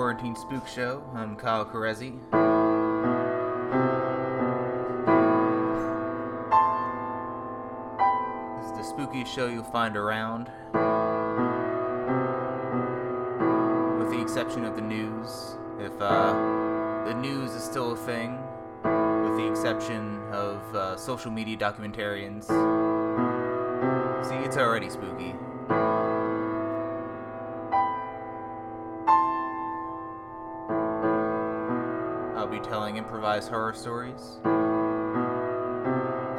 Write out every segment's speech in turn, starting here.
Quarantine Spook Show. I'm Kyle Carezzi. This is the spookiest show you'll find around. With the exception of the news. If uh, the news is still a thing, with the exception of uh, social media documentarians. See, it's already spooky. Horror stories.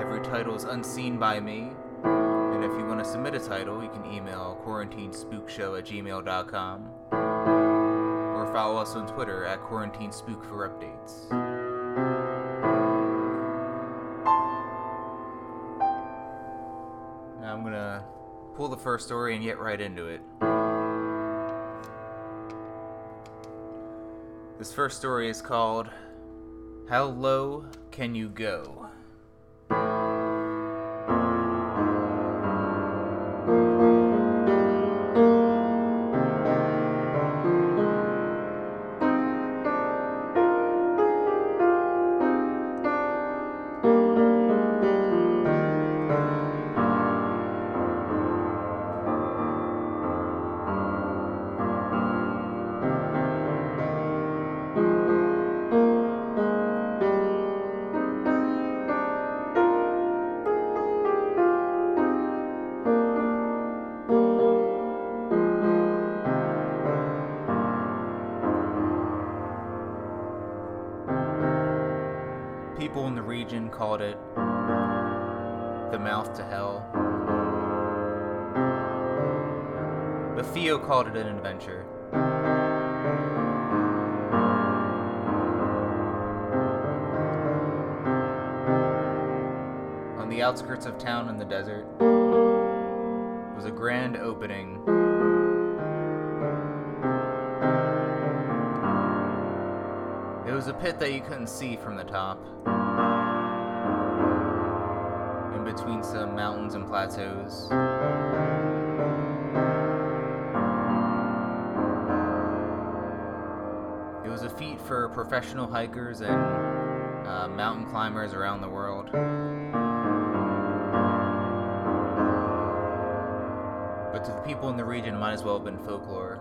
Every title is unseen by me. And if you want to submit a title, you can email quarantinespookshow at gmail.com or follow us on Twitter at quarantinespook for updates. Now I'm gonna pull the first story and get right into it. This first story is called How Low Can You Go? But Theo called it an adventure. On the outskirts of town in the desert was a grand opening It was a pit that you couldn't see from the top. In between some mountains and plateaus. For professional hikers and uh, mountain climbers around the world. But to the people in the region, it might as well have been folklore.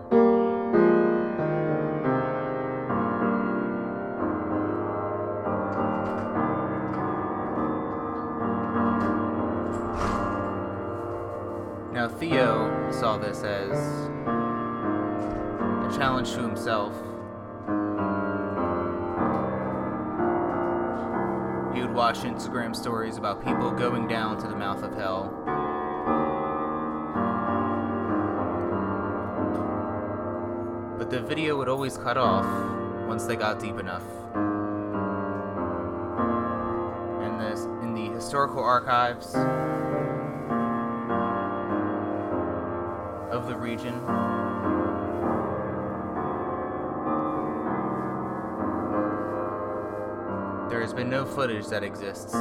Now, Theo saw this as a challenge to himself. Watch Instagram stories about people going down to the mouth of hell. But the video would always cut off once they got deep enough. And this, in the historical archives, of the region. Been no footage that exists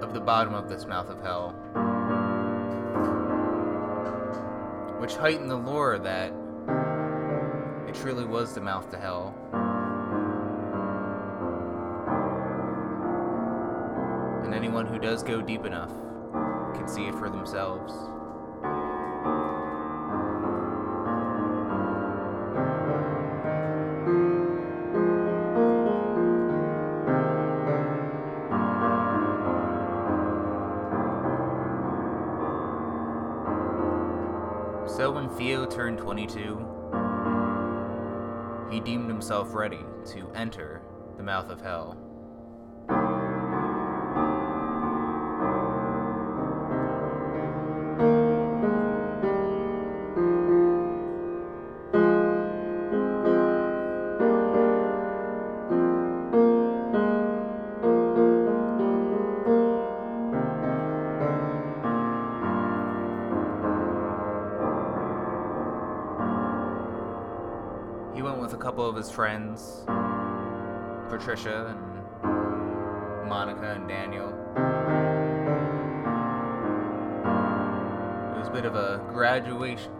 of the bottom of this mouth of hell, which heightened the lore that it truly was the mouth to hell. And anyone who does go deep enough can see it for themselves. Turned 22, he deemed himself ready to enter the mouth of hell. Of his friends, Patricia and Monica and Daniel. It was a bit of a graduation,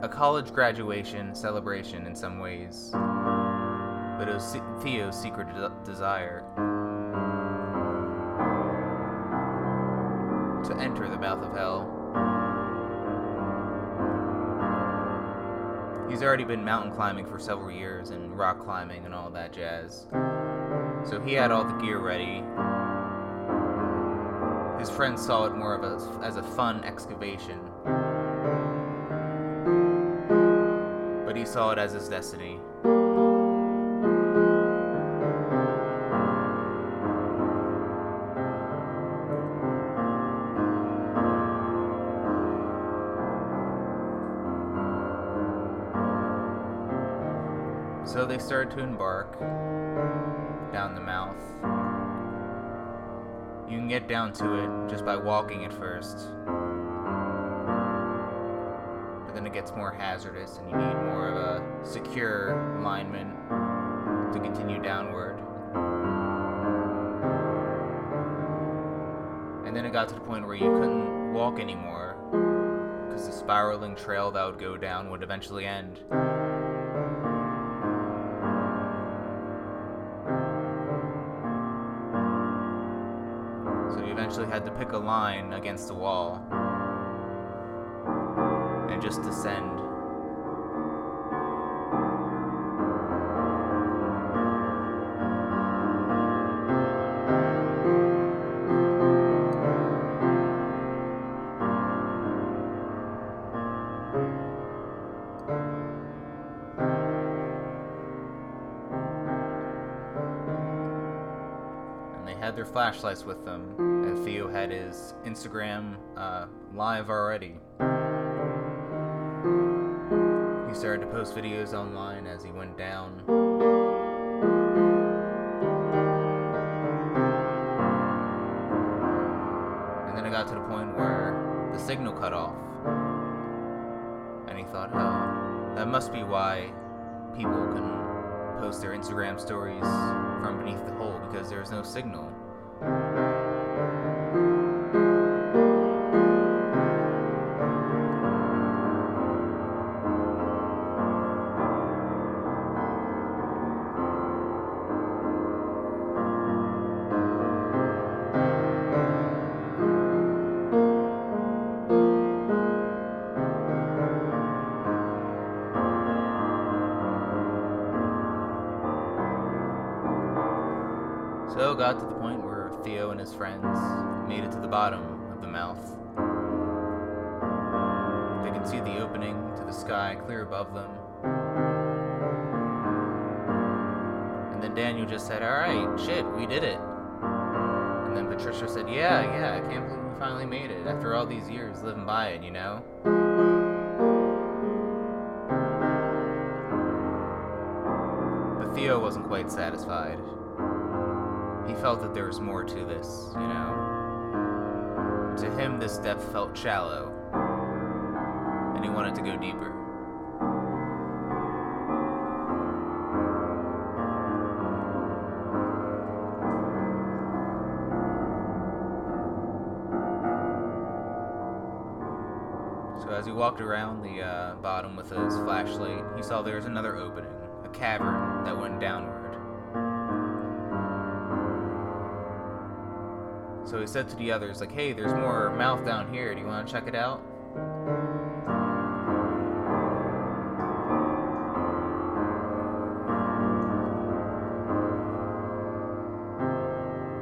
a college graduation celebration in some ways. But it was Theo's secret de- desire He's already been mountain climbing for several years and rock climbing and all that jazz. So he had all the gear ready. His friends saw it more of a, as a fun excavation. But he saw it as his destiny. They started to embark down the mouth. You can get down to it just by walking at first. But then it gets more hazardous and you need more of a secure alignment to continue downward. And then it got to the point where you couldn't walk anymore because the spiraling trail that would go down would eventually end. Pick a line against the wall and just descend. And they had their flashlights with them. Theo had his Instagram uh, live already. He started to post videos online as he went down. And then it got to the point where the signal cut off. And he thought, oh, that must be why people couldn't post their Instagram stories from beneath the hole because there was no signal. The bottom of the mouth. They can see the opening to the sky clear above them. And then Daniel just said, Alright, shit, we did it. And then Patricia said, Yeah, yeah, I can't believe we finally made it after all these years living by it, you know? But Theo wasn't quite satisfied he felt that there was more to this, you know? To him, this depth felt shallow, and he wanted to go deeper. So as he walked around the uh, bottom with his flashlight, he saw there was another opening, a cavern that went downward. So he said to the others, like, hey, there's more mouth down here. Do you want to check it out?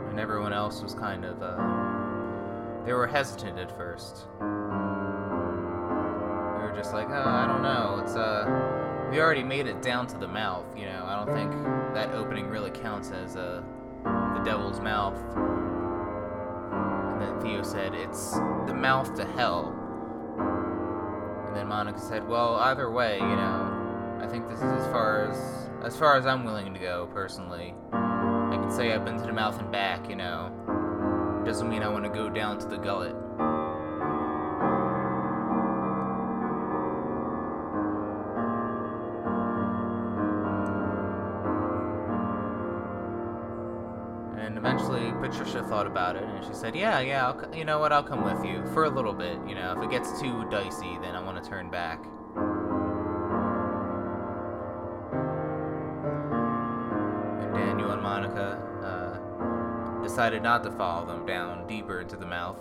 And everyone else was kind of, uh, they were hesitant at first. They were just like, oh, I don't know. It's, uh, we already made it down to the mouth, you know. I don't think that opening really counts as, uh, the devil's mouth. And Theo said, It's the mouth to hell. And then Monica said, Well, either way, you know, I think this is as far as as far as I'm willing to go, personally. I can say I've been to the mouth and back, you know. Doesn't mean I want to go down to the gullet. Patricia thought about it and she said, "Yeah, yeah, I'll, you know what? I'll come with you for a little bit. You know, if it gets too dicey, then I want to turn back." And Daniel and Monica uh, decided not to follow them down deeper into the mouth,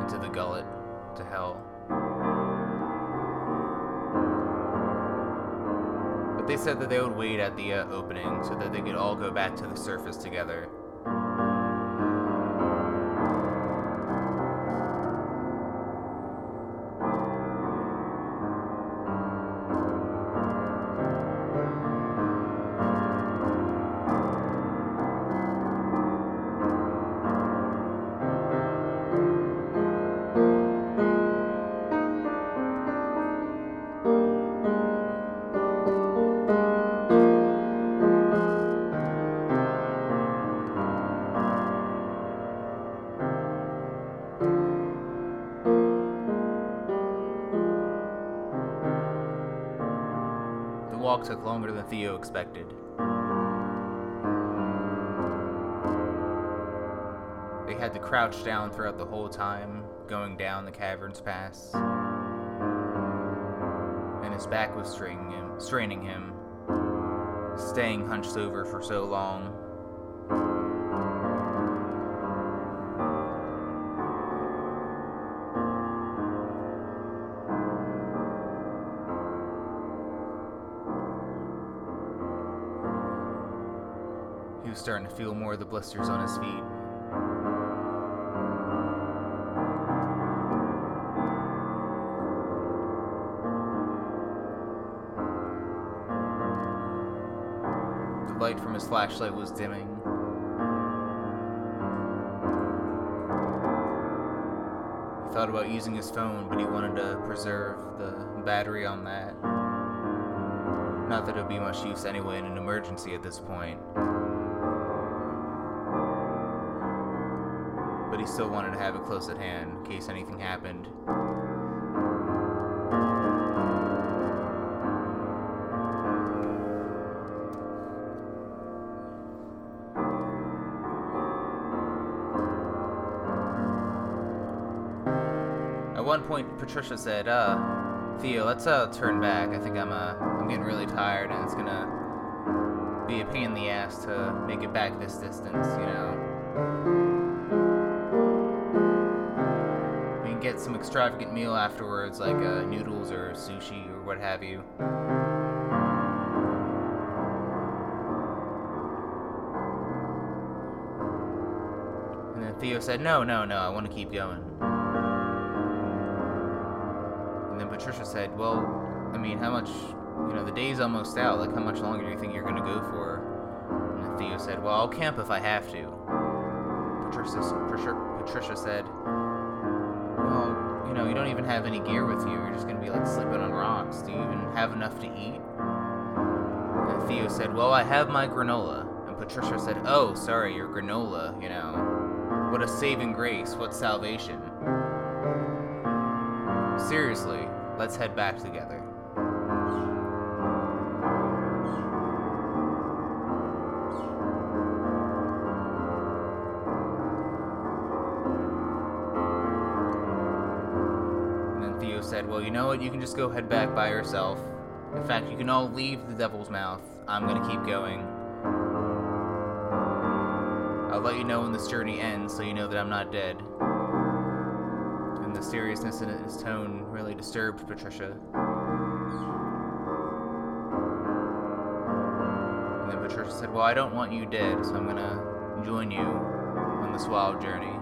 into the gullet, to hell. But they said that they would wait at the uh, opening so that they could all go back to the surface together. Took longer than Theo expected. They had to crouch down throughout the whole time, going down the cavern's pass. And his back was straining him, straining him, staying hunched over for so long. Feel more of the blisters on his feet. The light from his flashlight was dimming. He thought about using his phone, but he wanted to preserve the battery on that. Not that it would be much use anyway in an emergency at this point. Still wanted to have it close at hand in case anything happened. At one point, Patricia said, "Uh, Theo, let's uh turn back. I think I'm uh I'm getting really tired, and it's gonna be a pain in the ass to make it back this distance. You know, get some extravagant meal afterwards, like uh, noodles or sushi or what have you." And then Theo said, "No, no, no. I want to keep going." And then Patricia said, Well, I mean, how much, you know, the day's almost out. Like, how much longer do you think you're going to go for? And then Theo said, Well, I'll camp if I have to. Patricia, Patricia, Patricia said, know, you don't even have any gear with you. You're just to be like sleeping on rocks. Do you even have enough to eat? And Theo said, Well, I have my granola. And Patricia said, Oh, sorry, your granola, you know. What a saving grace. What salvation. Seriously, let's head back together. Well, you know what? You can just go head back by yourself. In fact, you can all leave the devil's mouth. I'm gonna keep going. I'll let you know when this journey ends so you know that I'm not dead. And the seriousness in his tone really disturbed Patricia. And then Patricia said, Well, I don't want you dead, so I'm gonna join you on this wild journey.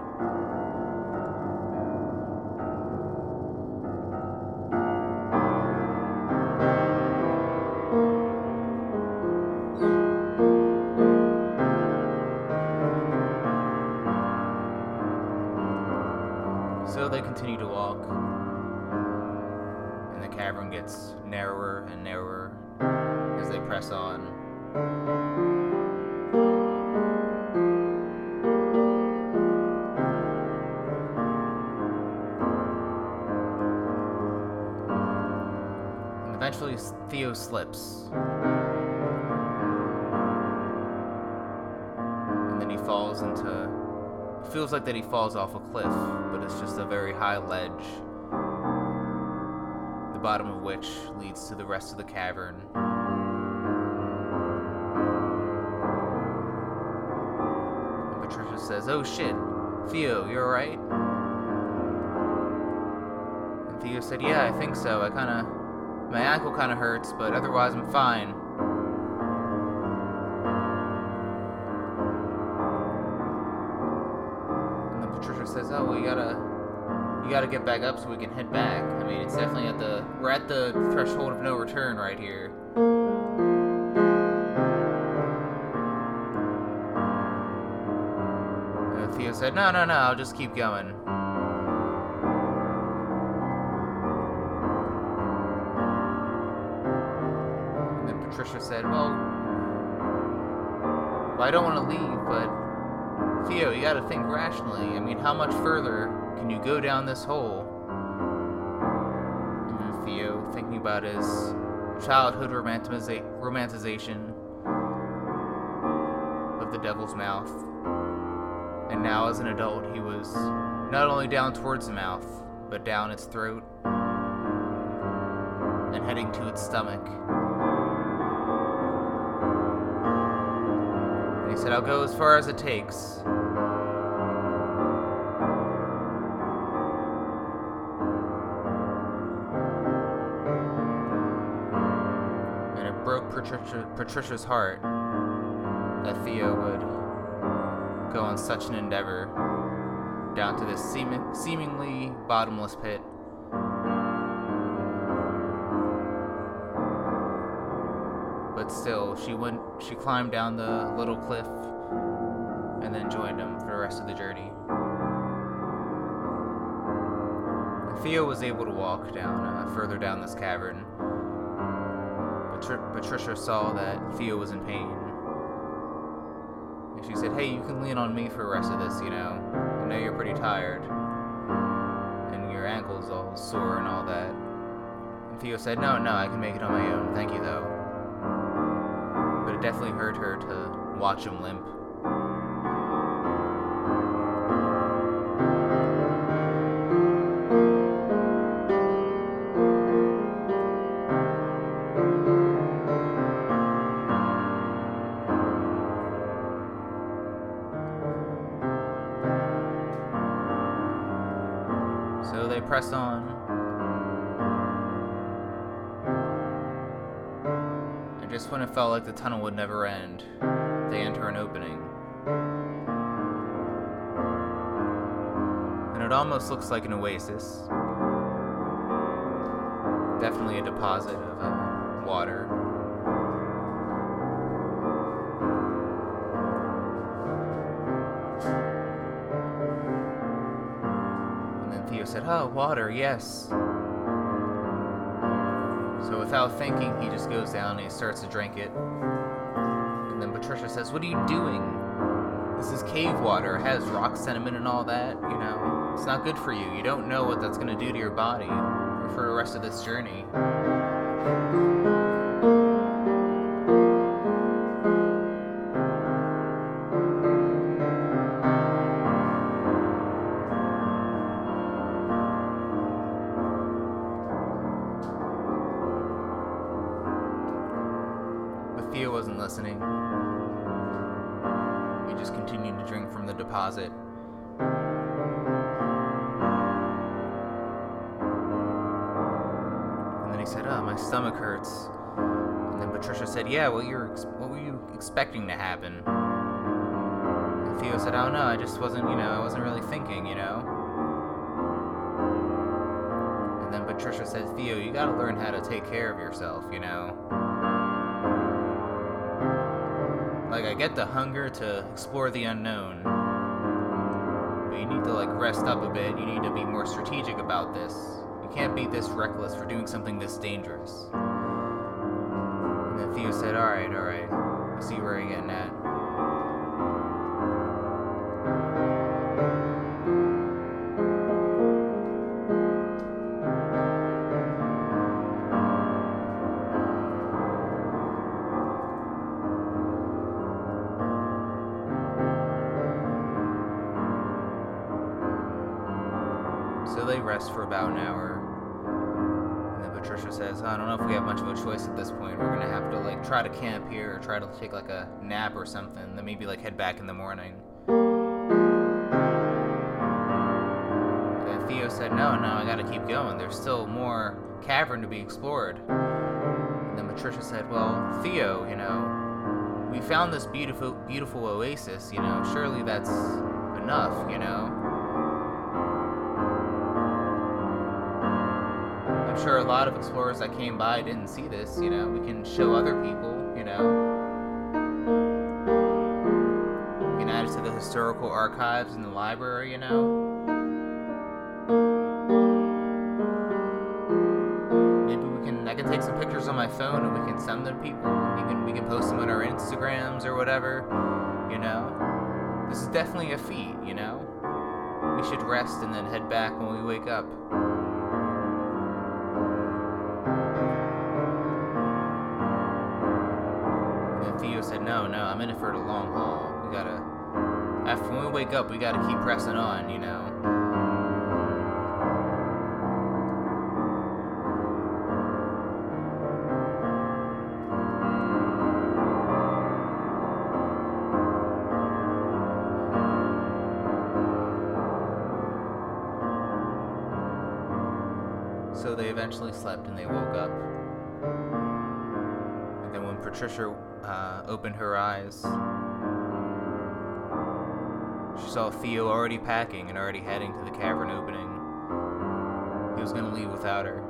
Eventually, Theo slips. And then he falls into feels like that he falls off a cliff, but it's just a very high ledge, the bottom of which leads to the rest of the cavern. And Patricia says, Oh shit, Theo, you're alright? And Theo said, Yeah, I think so. I kinda. My ankle kinda hurts, but otherwise I'm fine. And then Patricia says, "Oh, well, you gotta, you gotta get back up so we can head back. I mean, it's definitely at the, we're at the threshold of no return right here." And Theo said, "No, no, no, I'll just keep going." I don't want to leave, but Theo, you gotta think rationally. I mean, how much further can you go down this hole? And then Theo, thinking about his childhood romanticiza- romanticization of the devil's mouth, and now as an adult, he was not only down towards the mouth, but down its throat and heading to its stomach. Said, I'll go as far as it takes. And it broke Patricia, Patricia's heart that Theo would go on such an endeavor down to this seeming, seemingly bottomless pit. But she went. She climbed down the little cliff and then joined him for the rest of the journey. Theo was able to walk down uh, further down this cavern. Patri- Patricia saw that Theo was in pain. And she said, Hey, you can lean on me for the rest of this, you know. I know you're pretty tired. And your ankle's all sore and all that. And Theo said, No, no, I can make it on my own. Thank you, though. Definitely hurt her to watch him limp. Felt like the tunnel would never end, they enter an opening. And it almost looks like an oasis. Definitely a deposit of uh, water. And then Theo said, Oh, water, yes. Without thinking, he just goes down and he starts to drink it. And then Patricia says, What are you doing? This is cave water. It has rock sediment and all that. You know, it's not good for you. You don't know what that's going to do to your body for the rest of this journey. I just wasn't, you know, I wasn't really thinking, you know." And then Patricia said, "Theo, you got to learn how to take care of yourself, you know." Like, I get the hunger to explore the unknown. But you need to, like, rest up a bit. You need to be more strategic about this. You can't be this reckless for doing something this dangerous. And then Theo said, Alright, alright. So they rest for about an hour. And then Patricia says, I don't know if we have much of a choice at this point. We're gonna have to like try to camp here or try to take like a nap or something. Then maybe like head back in the morning. And Theo said, No, no, I gotta keep going. There's still more cavern to be explored. And then Patricia said, Well, Theo, you know, we found this beautiful beautiful oasis, you know, surely that's enough, you know. Sure a lot of explorers that came by didn't see this, you know. We can show other people, you know. We can add it to the historical archives in the library, you know. Maybe we can I can take some pictures on my phone and we can send them to people. You can we can post them on our Instagrams or whatever, you know. This is definitely a feat, you know. We should rest and then head back when we wake up. In it for the long haul. We gotta. After when we wake up, we gotta keep pressing on, you know." So they eventually slept and they woke up. Patricia uh, opened her eyes, she saw Theo already packing and already heading to the cavern opening. He was going to leave without her.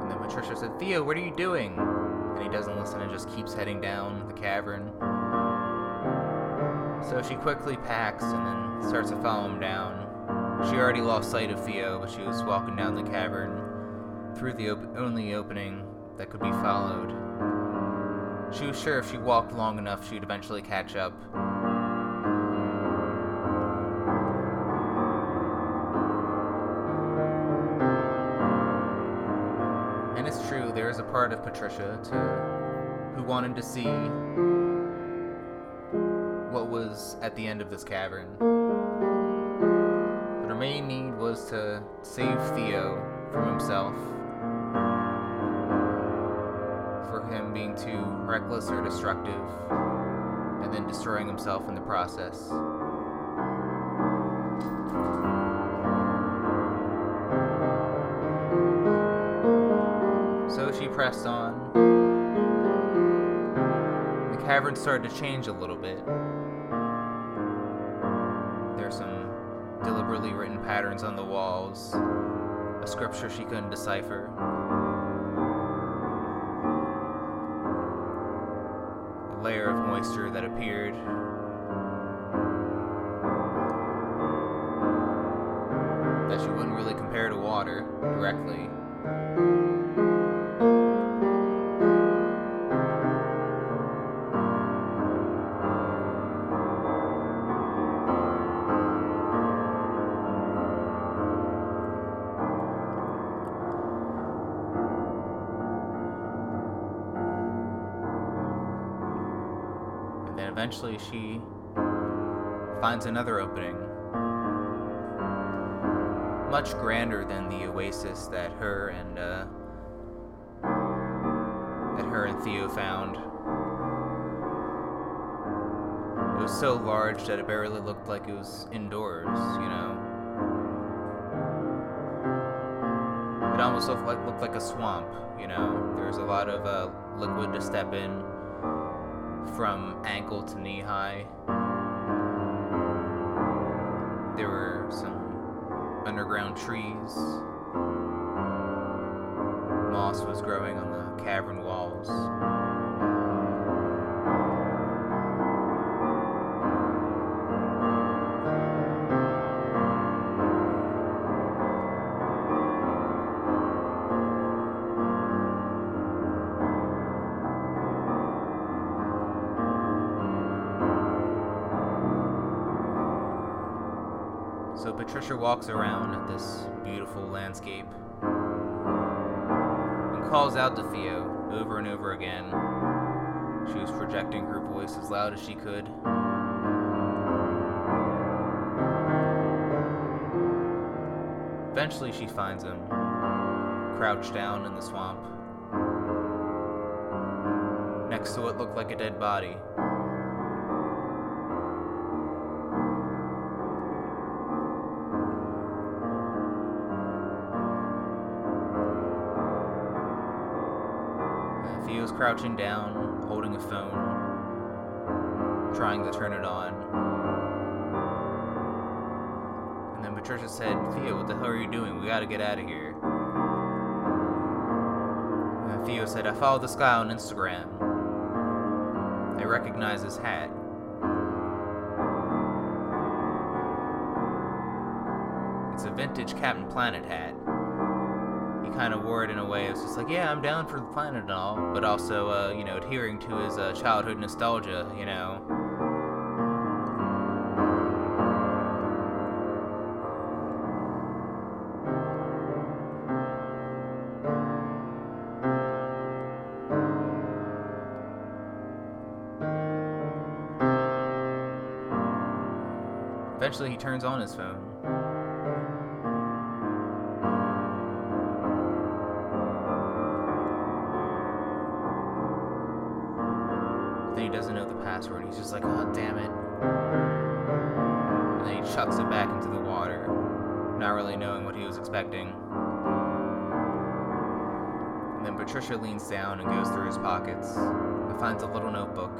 And then Patricia said, Theo, what are you doing? And he doesn't listen and just keeps heading down the cavern. So she quickly packs and then starts to follow him down. She already lost sight of Theo, but she was walking down the cavern through the op- only opening that could be followed. She was sure if she walked long enough, she'd eventually catch up. And it's true, there is a part of Patricia to, who wanted to see what was at the end of this cavern. Her main need was to save Theo from himself, for him being too reckless or destructive, and then destroying himself in the process. So she pressed on. The cavern started to change a little bit. Deliberately written patterns on the walls, a scripture she couldn't decipher. Eventually she finds another opening. Much grander than the oasis that her and uh, that her and Theo found. It was so large that it barely looked like it was indoors, you know. It almost looked like looked like a swamp, you know. There was a lot of uh, liquid to step in from ankle to knee high. There were some underground trees. Moss was growing on the cavern walls. walks around at this beautiful landscape and calls out to Theo over and over again. She was projecting her voice as loud as she could. Eventually, she finds him, crouched down in the swamp, next to what looked like a dead body. Crouching down, holding a phone, trying to turn it on. And then Patricia said, Theo, what the hell are you doing? We gotta get out of here. And Theo said, I follow this guy on Instagram. I recognize his hat. It's a vintage Captain Planet hat kind of wore it in a way. It's just like, yeah, I'm down for the planet and all, but also, uh, you know, adhering to his uh, childhood nostalgia, you know. Eventually, he turns on his phone. Patricia leans down and goes through his pockets and finds a little notebook.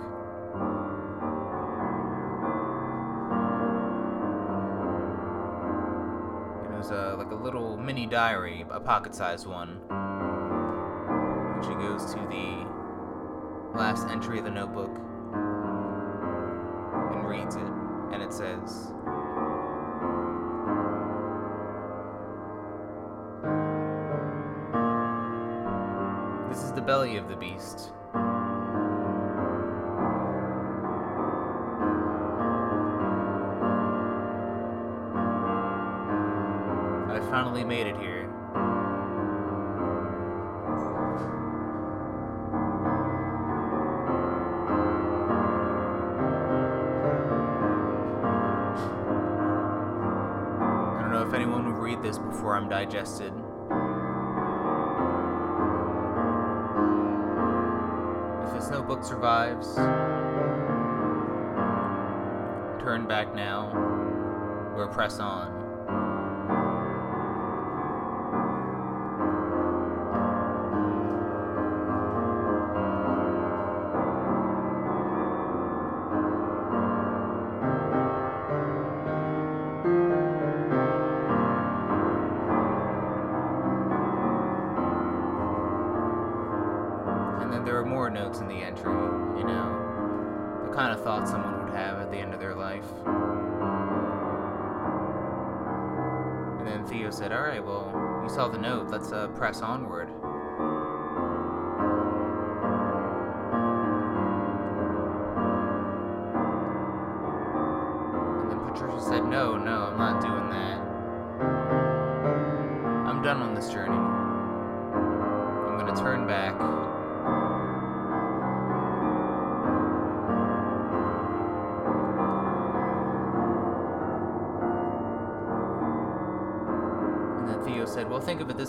It was a, like a little mini diary, a pocket sized one. And she goes to the last entry of the notebook beast. I finally made it here. I don't know if anyone will read this before I'm digested. This notebook survives, turn back now or press on.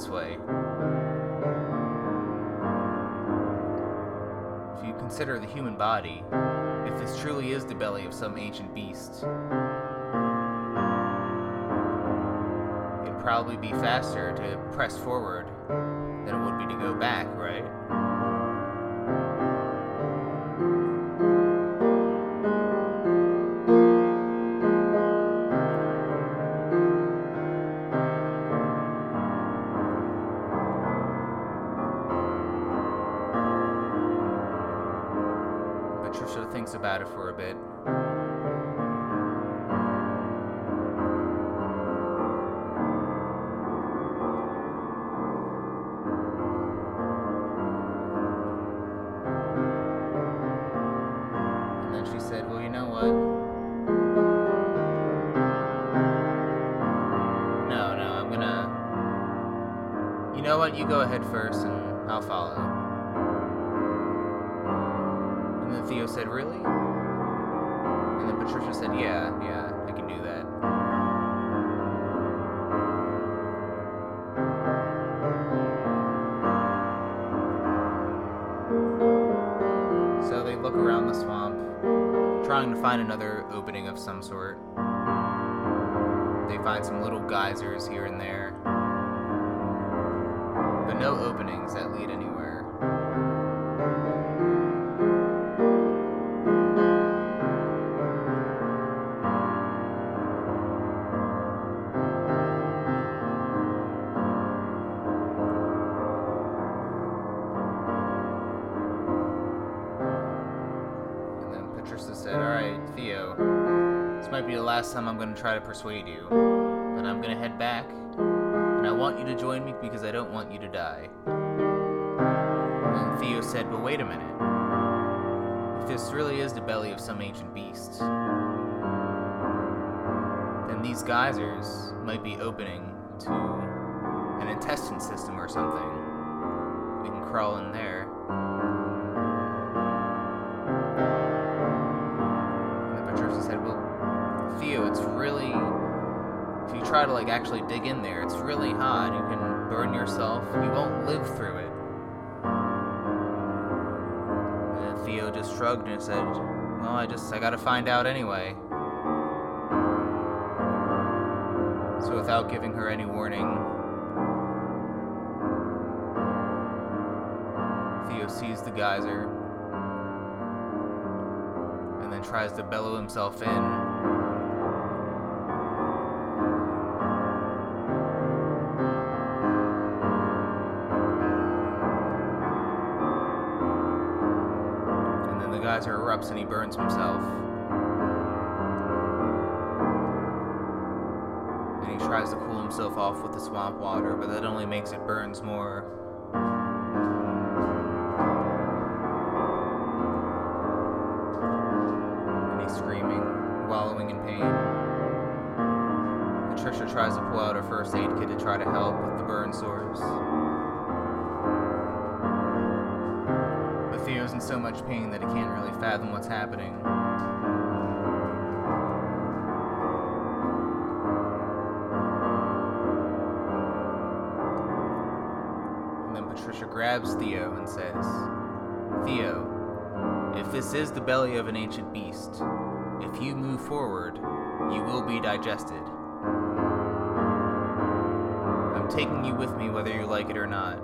This way. If you consider the human body, if this truly is the belly of some ancient beast, it'd probably be faster to press forward than it would be to go back, right? A bit. And then she said, Well, you know what? No, no, I'm gonna. You know what? You go ahead first around the swamp, trying to find another opening of some sort. They find some little geysers here and there, but no openings that lead anywhere. Try to persuade you, but I'm to head back, and I want you to join me because I don't want you to die. And Theo said, But wait a minute. If this really is the belly of some ancient beast, then these geysers might be opening to an intestine system or something. We can crawl in there. Try to, like, actually dig in there, it's really hot. You can burn yourself. You won't live through it. And Theo just shrugged and said, Well, I just. I gotta find out anyway. So without giving her any warning, Theo sees the geyser and then tries to bellow himself in. Geyser erupts and he burns himself. And he tries to cool himself off with the swamp water, but that only makes it burns more. And says, Theo, if this is the belly of an ancient beast, if you move forward, you will be digested. I'm taking you with me whether you like it or not.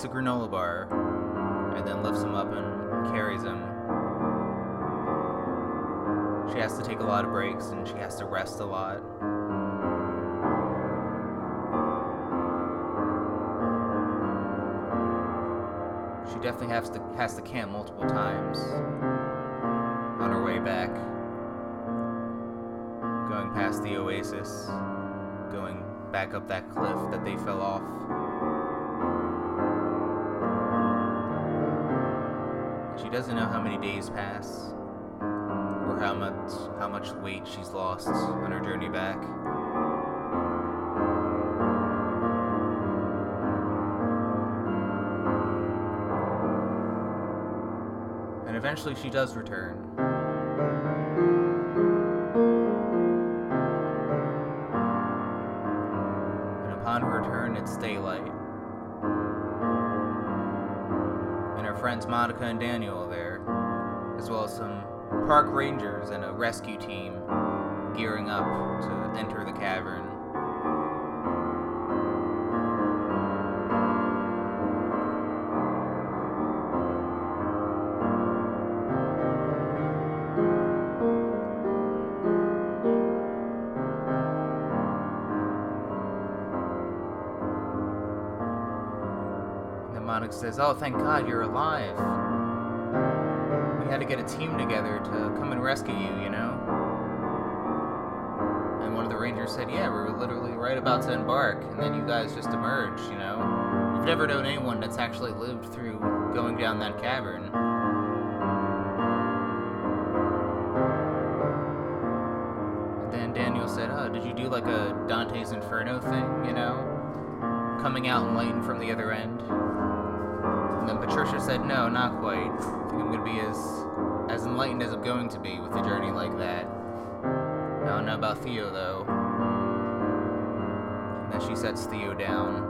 Eats a granola bar and then lifts him up and carries him. She has to take a lot of breaks and she has to rest a lot. She definitely has to has to camp multiple times on her way back, going past the oasis, going back up that cliff that they fell off. Doesn't know how many days pass, or how much how much weight she's lost on her journey back. And eventually she does return. And upon her return, it's daylight. Friends Monica and Daniel there, as well as some park rangers and a rescue team gearing up to enter the cavern. Says, Oh, thank God you're alive. We had to get a team together to come and rescue you, you know? And one of the rangers said, Yeah, we were literally right about to embark, and then you guys just emerged, you know? You've never known anyone that's actually lived through going down that cavern. And then Daniel said, Oh, did you do like a Dante's Inferno thing, you know? Coming out enlightened from the other end? And then Patricia said, No, not quite. I think I'm gonna be as as enlightened as I'm going to be with a journey like that. I don't know about Theo though. And then she sets Theo down.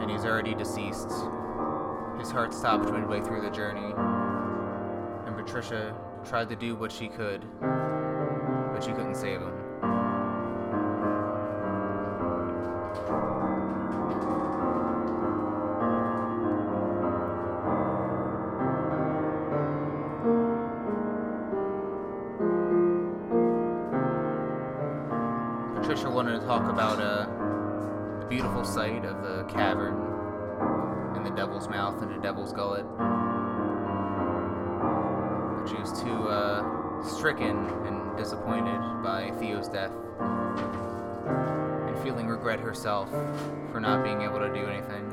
And he's already deceased. His heart stopped midway through the journey. And Patricia tried to do what she could, but she couldn't save him. Sight of the cavern and the devil's mouth and the devil's gullet. But she was too uh, stricken and disappointed by Theo's death and feeling regret herself for not being able to do anything.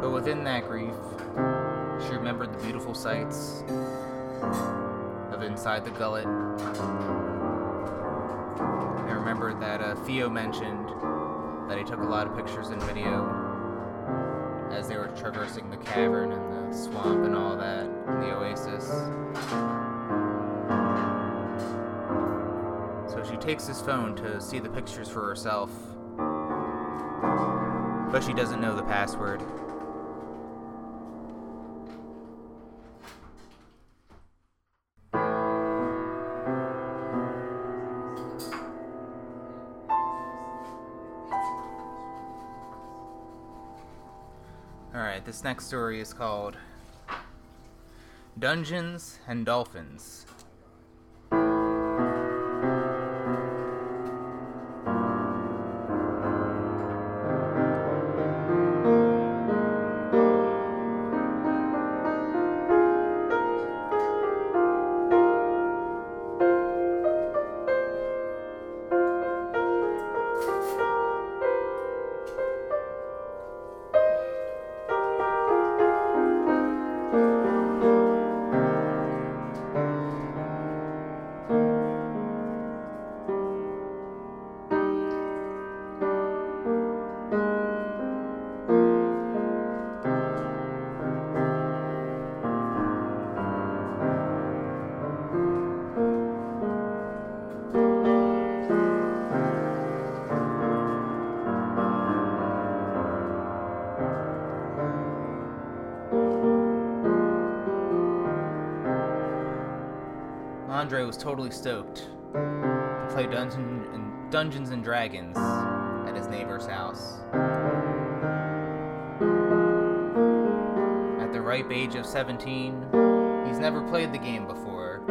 But within that grief, she remembered the beautiful sights inside the gullet. I remember that uh, Theo mentioned that he took a lot of pictures and video as they were traversing the cavern and the swamp and all that in the oasis. So she takes his phone to see the pictures for herself, but she doesn't know the password. This next story is called Dungeons and Dolphins. Andre was totally stoked to play Dungeon and Dungeons and Dragons at his neighbor's house. At the ripe age of 17, he's never played the game before,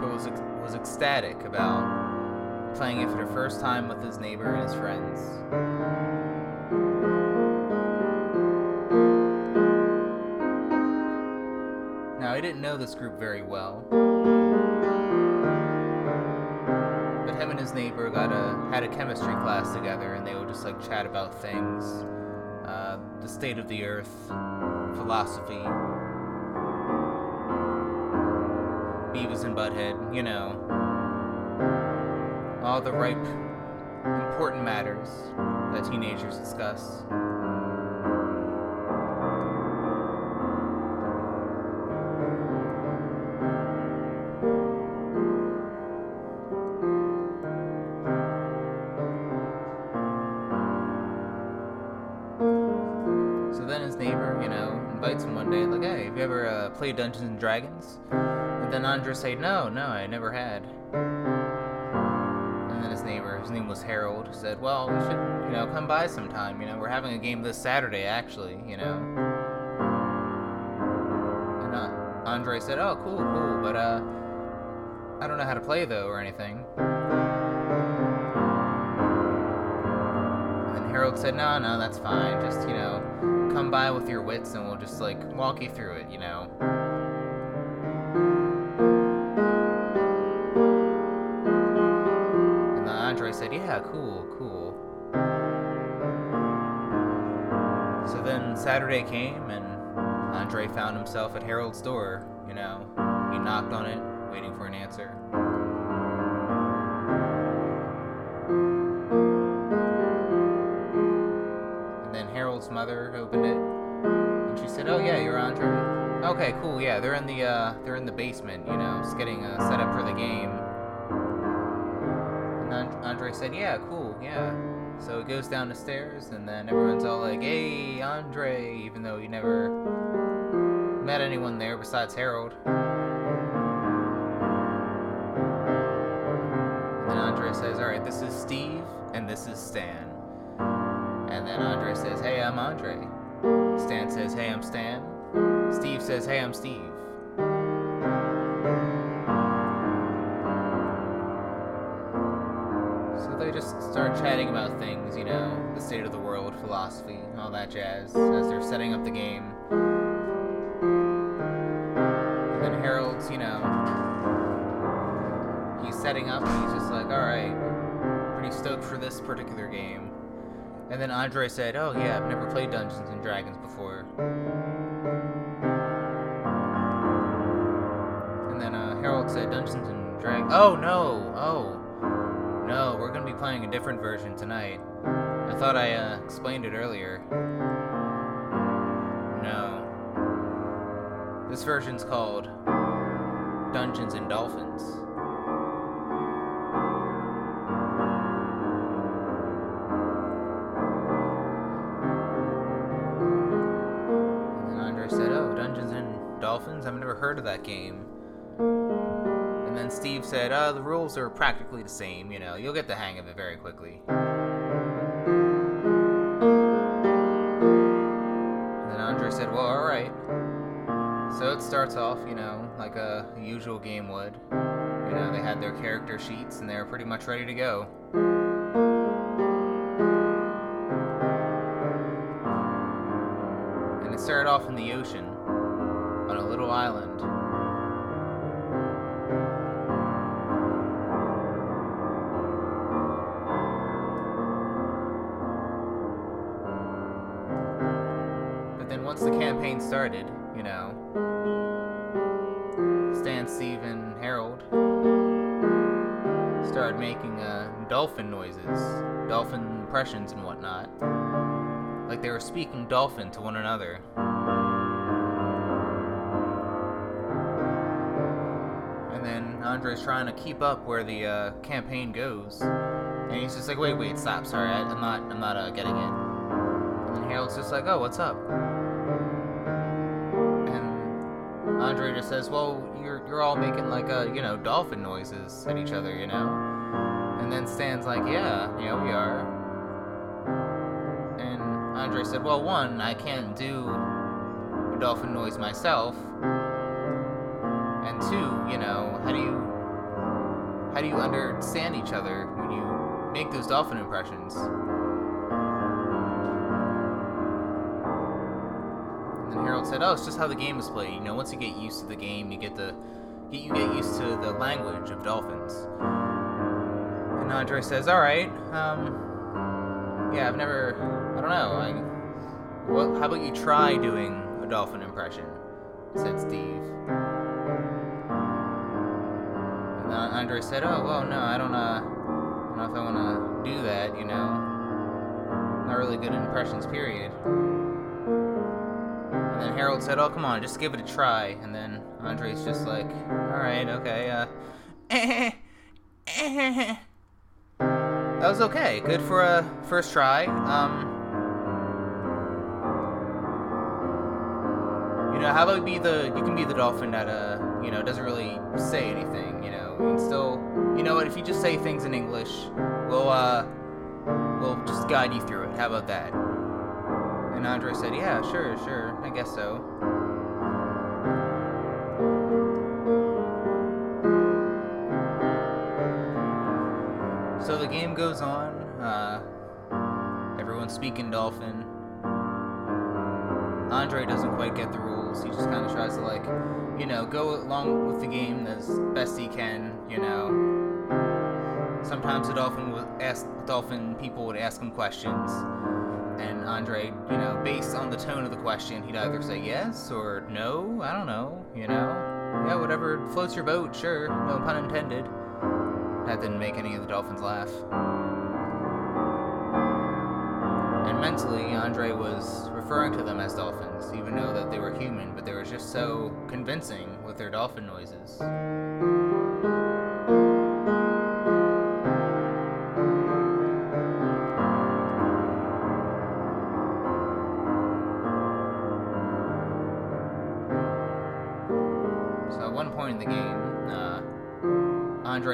but was was ecstatic about playing it for the first time with his neighbor and his friends. Know this group very well. But him and his neighbor got a had a chemistry class together and they would just like chat about things. Uh, the state of the earth, philosophy, Beavis and Butthead, you know. All the ripe, important matters that teenagers discuss. Dungeons and Dragons? And then Andre said, no, no, I never had. And then his neighbor, his name was Harold, said, well, you should, you know, come by sometime. You know, we're having a game this Saturday, actually, you know. And uh, Andre said, oh, cool, cool, but uh, I don't know how to play though or anything. And then Harold said, no, no, that's fine. Just, you know, come by with your wits and we'll just, like, walk you through it, you know. Cool, cool. So then Saturday came, and Andre found himself at Harold's door. You know, he knocked on it, waiting for an answer. And then Harold's mother opened it, and she said, "Oh yeah, you're Andre. Okay, cool. Yeah, they're in the uh, they're in the basement. You know, just getting uh, set up for the game." Said, "Yeah, cool. Yeah." So he goes down the stairs, and then everyone's all like, "Hey, Andre!" Even though he never met anyone there besides Harold. And Andre says, "All right, this is Steve, and this is Stan." And then Andre says, Hey, I'm Andre. Stan says, Hey, I'm Stan. Steve says, Hey, I'm Steve. Start chatting about things, you know, the state of the world, philosophy, all that jazz, as they're setting up the game. And then Harold's, you know, he's setting up and he's just like, Alright, pretty stoked for this particular game. And then Andre said, "Oh yeah, I've never played Dungeons and Dragons before." And then uh, Harold said, "Dungeons and Dragons." Oh no! Oh no! We're gonna be playing a different version tonight. I thought I uh, explained it earlier. No. This version's called Dungeons and Dolphins. And then Andre said, Oh, Dungeons and Dolphins? I've never heard of that game. Steve said, Uh, the rules are practically the same, you know, you'll get the hang of it very quickly. And then Andre said, Well, alright. So it starts off, you know, like a usual game would. You know, they had their character sheets and they were pretty much ready to go. and it started off in the ocean on a little island. Then once the campaign started, you know, Stan, Steve, and Harold started making uh, dolphin noises, dolphin impressions, and whatnot like they were speaking dolphin to one another. And then Andre's trying to keep up where the uh, campaign goes, and he's just like, "Wait, wait, stop! Sorry, I, am not, I'm not uh, getting it." And Harold's just like, "Oh, what's up?" Andre just says, "Well, you're you're all making like a you know, dolphin noises at each other, you know." And then Stan's like, "Yeah, yeah, we are." And Andre said, Well, one, I can't do a dolphin noise myself. And two, you know, how do you how do you understand each other when you make those dolphin impressions? Said, Oh, it's just how the game is played. You know, once you get used to the game, you get the get you get used to the language of dolphins. And Andre says, Alright, um yeah, I've never I don't know. I, well, how about you try doing a dolphin impression? Said Steve. And then Andre said, "Oh, well, no, I don't. Uh, I don't know if I want to do that. You know, not really good impressions. Period." And then Harold said, "Oh, come on, just give it a try." And then Andre's just like, "All right, okay." Uh, that was okay. Good for a first try. Um, You know, how about be the you can be the dolphin that uh you know doesn't really say anything. You know, and still you know what if you just say things in English, we'll uh we'll just guide you through it. How about that? And Andre said, Yeah, sure, sure, I guess so. So the game goes on. Uh, everyone's speaking dolphin. Andre doesn't quite get the rules. He just kind of tries to like, you know, go along with the game as best he can, you know. sometimes the dolphin would ask dolphin people would ask him questions, and Andre, you know, based on the tone of the question, he'd either say yes or no. I don't know. You know, yeah, whatever floats your boat. Sure, no pun intended. That didn't make any of the dolphins laugh. And mentally, Andre was referring to them as dolphins, even though that they were human, but they were just so convincing with their dolphin noises.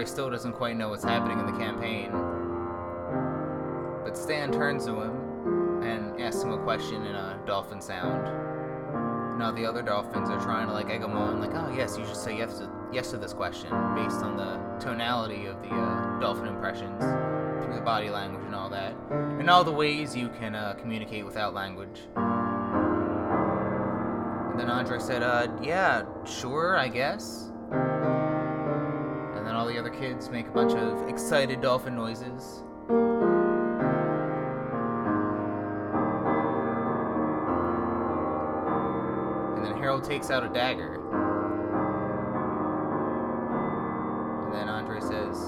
Still doesn't quite know what's happening in the campaign. But Stan turns to him and asks him a question in a dolphin sound. Now the other dolphins are trying to like egg him on, like, oh yes, you should say yes to, yes to this question based on the tonality of the uh, dolphin impressions, through the body language and all that, and all the ways you can uh, communicate without language. And then Andre said, uh, yeah, sure, I guess. The other kids make a bunch of excited dolphin noises. And then Harold takes out a dagger. And then Andre says,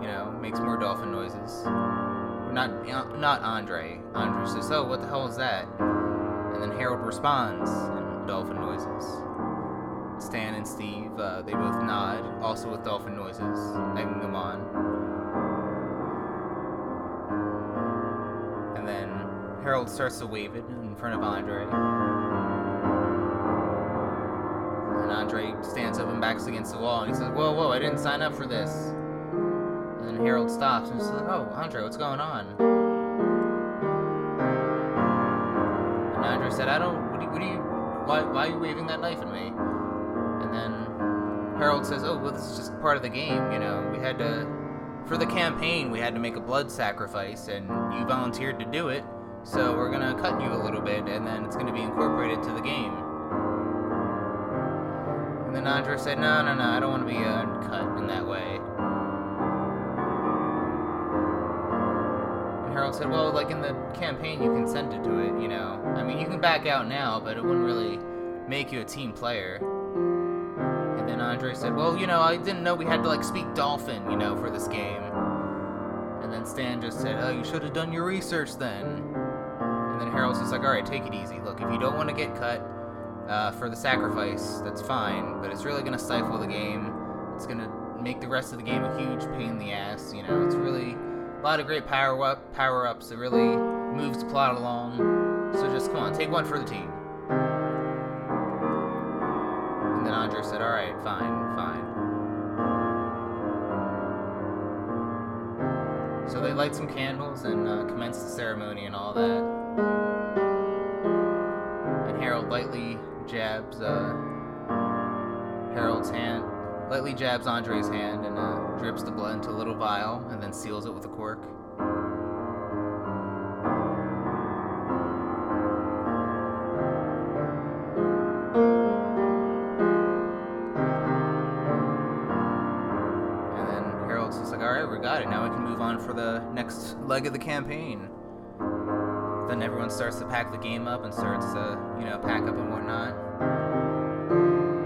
you know, makes more dolphin noises. Not, not Andre. Andre says, oh, what the hell is that? And then Harold responds in dolphin noises. Stan and Steve, uh, they both nod, also with dolphin noises, egging them on. And then Harold starts to wave it in front of Andre. And Andre stands up and backs against the wall and he says, Whoa, whoa, I didn't sign up for this. And then Harold stops and says, Oh, Andre, what's going on? And Andre said, I don't, what do you, what do you why, why are you waving that knife at me? And then Harold says, oh, well, this is just part of the game, you know. We had to, for the campaign, we had to make a blood sacrifice, and you volunteered to do it, so we're gonna cut you a little bit, and then it's gonna be incorporated to the game. And then Andre said, no, no, no, I don't want to be uh, cut in that way. And Harold said, well, like in the campaign, you consented to it, you know. I mean, you can back out now, but it wouldn't really make you a team player. And then Andre said, well, you know, I didn't know we had to, like, speak dolphin, you know, for this game. And then Stan just said, oh, you should have done your research then. And then Harold's just like, alright, take it easy. Look, if you don't want to get cut uh, for the sacrifice, that's fine, but it's really going to stifle the game. It's going to make the rest of the game a huge pain in the ass, you know. It's really a lot of great power up power ups. It really moves the plot along. So just come on, take one for the team. And Andre said, "All right, fine, fine." So they light some candles and uh, commence the ceremony and all that. And Harold lightly jabs uh, Harold's hand, lightly jabs Andre's hand, and uh, drips the blood into a little vial, and then seals it with a cork. For the next leg of the campaign. Then everyone starts to pack the game up and starts to, you know, pack up and whatnot.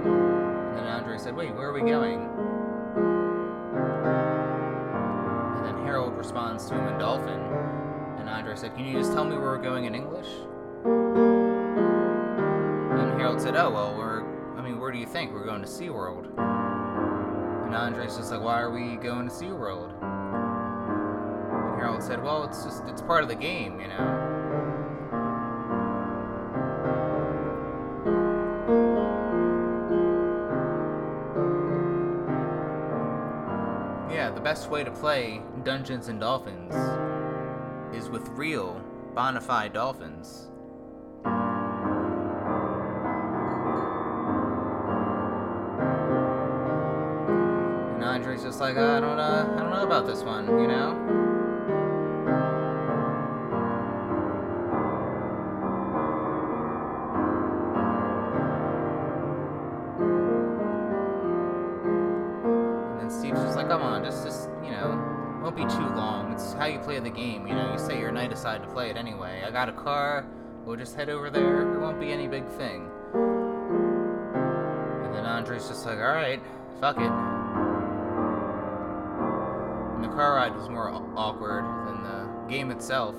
And then Andre said, wait, where are we going? And then Harold responds to him in Dolphin. And Andre said, can you just tell me where we're going in English? And Harold said, oh, well, we're, I mean, where do you think? We're going to SeaWorld. And Andre's just like, why are we going to SeaWorld? And said, well, it's just, it's part of the game, you know? Yeah, the best way to play Dungeons and Dolphins is with real, bona fide dolphins. And Andre's just like, I don't, uh, I don't know about this one, you know. Play the game. You know, you set your night aside to play it anyway. I got a car. We'll just head over there. It won't be any big thing. And then Andre's just like, all right, fuck it. And the car ride was more awkward than the game itself.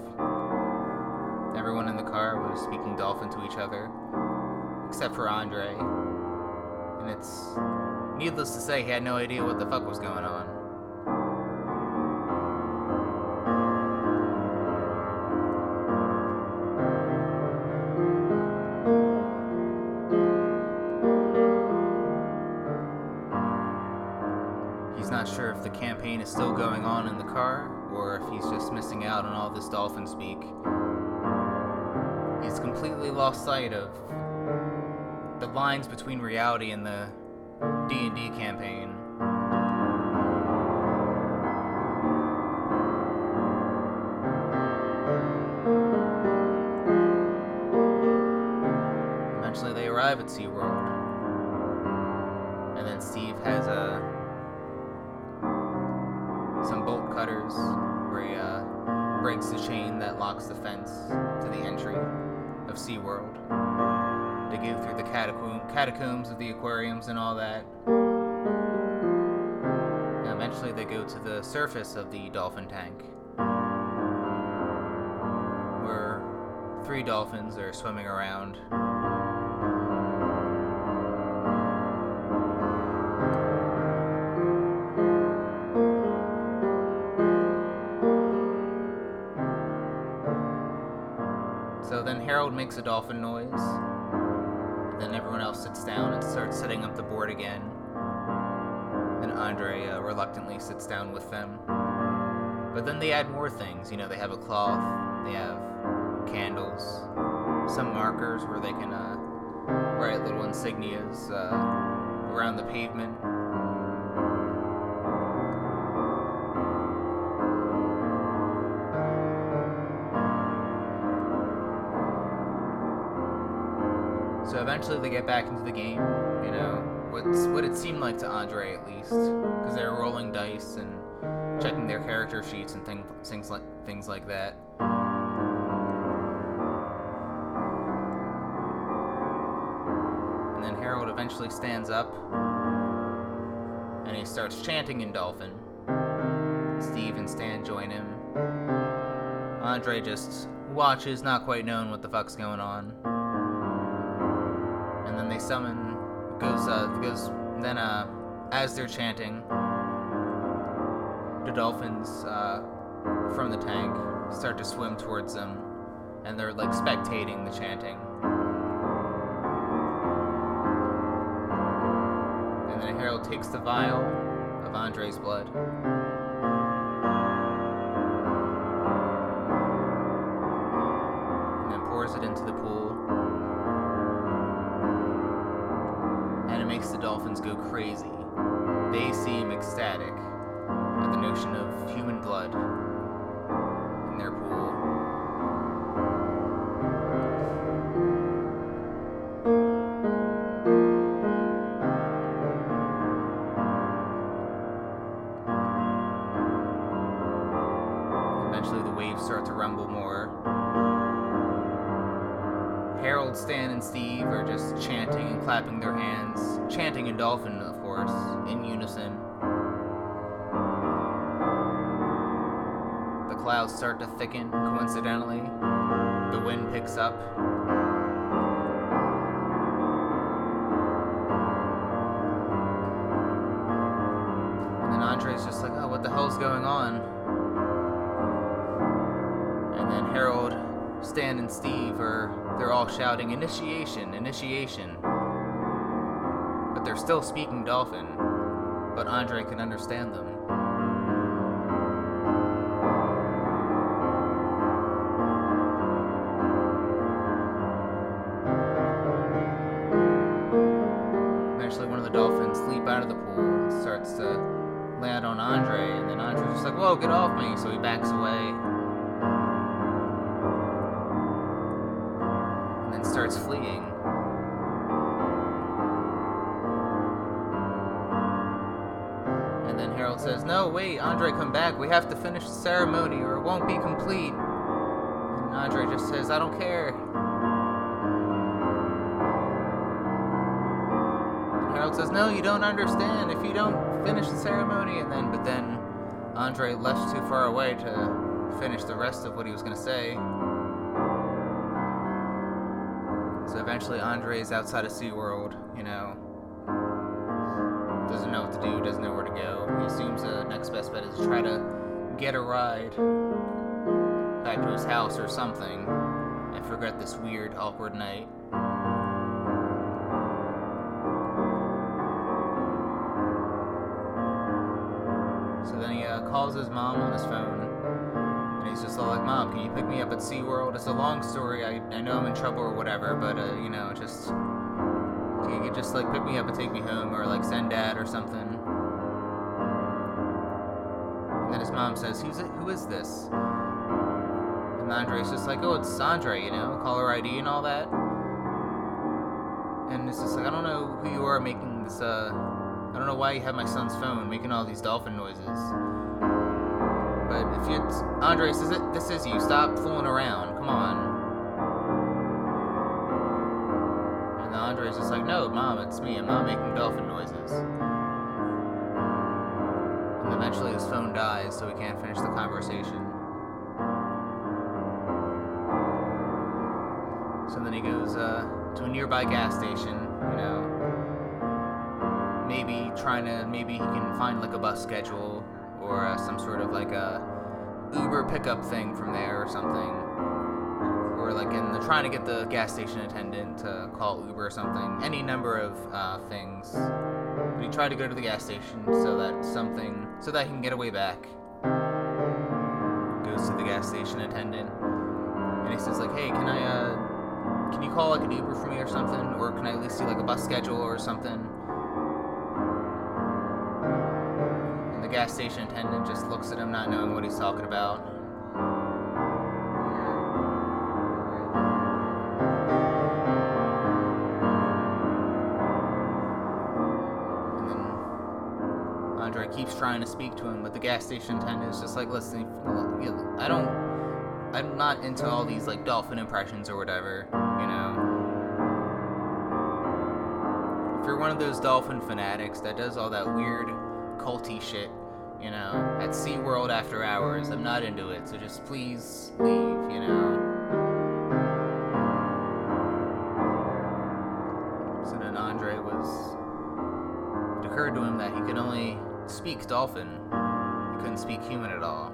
Everyone in the car was speaking dolphin to each other, except for Andre. And it's needless to say, he had no idea what the fuck was going on. Missing out on all this dolphin speak. He's completely lost sight of the lines between reality and the D&D campaign. Eventually they arrive at SeaWorld. Surface of the dolphin tank where three dolphins are swimming around. So then Harold makes a dolphin noise. Then everyone else sits down and starts setting up the board again. Andre uh, reluctantly sits down with them. But then they add more things. You know, they have a cloth, they have candles, some markers where they can uh, write little insignias uh, around the pavement. So eventually they get back into the game, you know, what's what it seemed like to Andre at least, because they were rolling dice and checking their character sheets and thing, things like things like that. And then Harold eventually stands up and he starts chanting in Dolphin. Steve and Stan join him. Andre just watches, not quite knowing what the fuck's going on and then they summon goes uh goes then uh as they're chanting the dolphins uh from the tank start to swim towards them and they're like spectating the chanting. And then Harold takes the vial of Andre's blood crazy. Start to thicken, coincidentally. The wind picks up. And then Andre's just like, oh, what the hell's going on? And then Harold, Stan, and Steve are they're all shouting initiation, initiation. But they're still speaking dolphin. But Andre can understand them. Come back. We have to finish the ceremony or it won't be complete. And Andre just says, I don't care. And Harold says, No, you don't understand. If you don't finish the ceremony, and then, but then Andre left too far away to finish the rest of what he was going to say. So eventually, Andre is outside of SeaWorld, you know, doesn't know what to do, doesn't know where to go. He assumes the next best bet is to try to get a ride back to his house or something and forget this weird, awkward night. So then he uh, calls his mom on his phone and he's just all like, Mom, can you pick me up at SeaWorld? It's a long story. I, I know I'm in trouble or whatever, but, uh, you know, just you just like pick me up and take me home, or like send dad or something. And then his mom says, "Who's it? Who is this?" And Andre's just like, "Oh, it's Andre, you know, caller ID and all that." And it's just like, I don't know who you are making this. Uh, I don't know why you have my son's phone making all these dolphin noises. But if it's Andre says it, this is you. Stop fooling around. Come on. Andre's just like, no, mom, it's me. I'm not making dolphin noises. And eventually his phone dies, so he can't finish the conversation. So then he goes uh, to a nearby gas station, you know, maybe trying to, maybe he can find like a bus schedule or uh, some sort of like a Uber pickup thing from there or something or like in the trying to get the gas station attendant to call Uber or something. Any number of uh, things. But he tried to go to the gas station so that something, so that he can get away back. Goes to the gas station attendant, and he says like, "Hey, can I, uh, can you call like an Uber for me or something, or can I at least see like a bus schedule or something?" And the gas station attendant just looks at him, not knowing what he's talking about. Keeps trying to speak to him, but the gas station attendant is just like, listen, I don't, I'm not into all these like dolphin impressions or whatever, you know. If you're one of those dolphin fanatics that does all that weird culty shit, you know, at SeaWorld after hours, I'm not into it, so just please leave, you know. So then Andre was. It occurred to him that he could only speak dolphin. He couldn't speak human at all.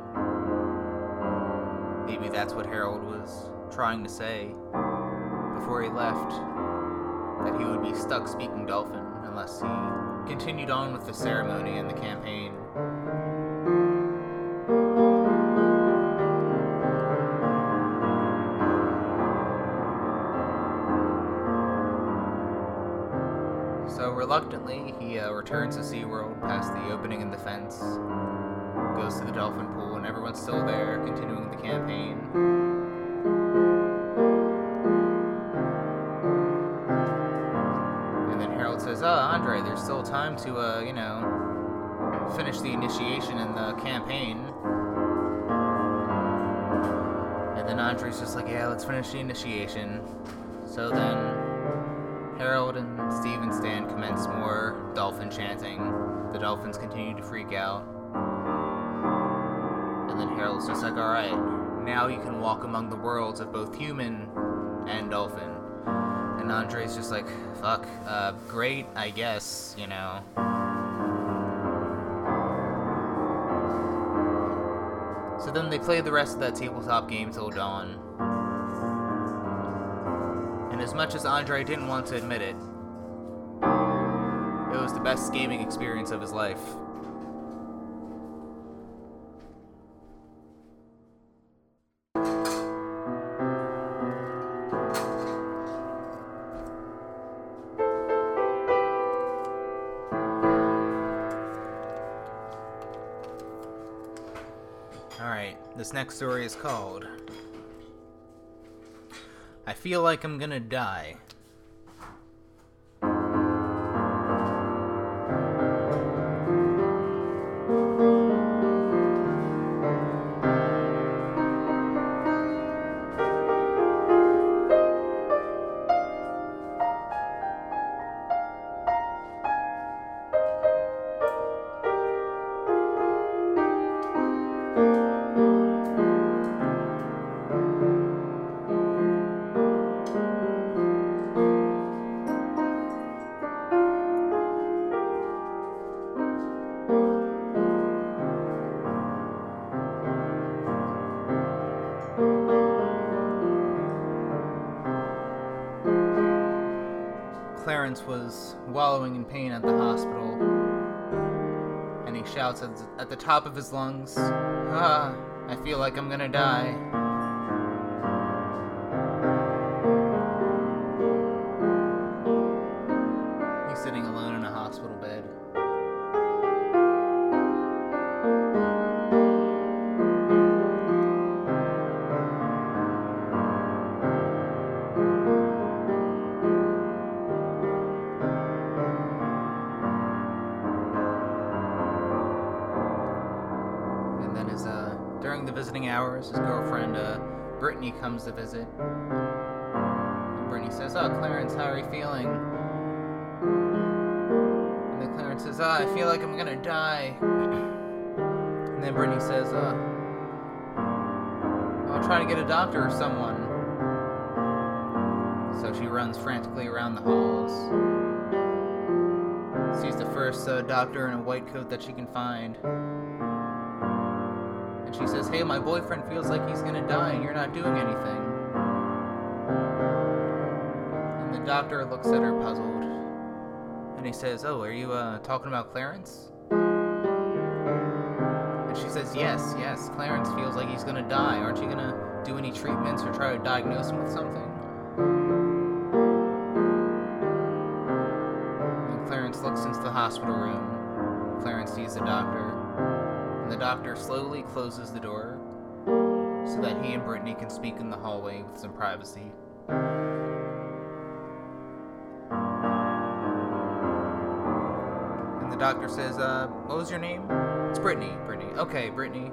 Maybe that's what Harold was trying to say before he left. That he would be stuck speaking dolphin unless he continued on with the ceremony and the campaign. Reluctantly, he uh, returns to SeaWorld past the opening in the fence, goes to the dolphin pool, and everyone's still there, continuing the campaign. And then Harold says, Oh, Andre, there's still time to, uh, you know, finish the initiation in the campaign. And then Andre's just like, Yeah, let's finish the initiation. So then Harold and Steve and Stan commence more dolphin chanting. The dolphins continue to freak out. And then Harold's just like, alright, now you can walk among the worlds of both human and dolphin. And Andre's just like, fuck, uh, great, I guess, you know. So then they play the rest of that tabletop game till dawn. As much as Andre didn't want to admit it, it was the best gaming experience of his life. Alright, this next story is called I Feel Like I'm Gonna Die. Was wallowing in pain at the hospital, and he shouts at, at the top of his lungs, Ah, I feel like I'm gonna die. Coat that she can find. And she says, Hey, my boyfriend feels like he's gonna die and you're not doing anything. And the doctor looks at her puzzled. And he says, Oh, are you uh, talking about Clarence? And she says, Yes, yes, Clarence feels like he's gonna die. Aren't you gonna do any treatments or try to diagnose him with something? And Clarence looks into the hospital room. The doctor. And the doctor slowly closes the door so that he and Brittany can speak in the hallway with some privacy. And the doctor says, uh, what was your name? It's Brittany. Brittany. Okay, Brittany.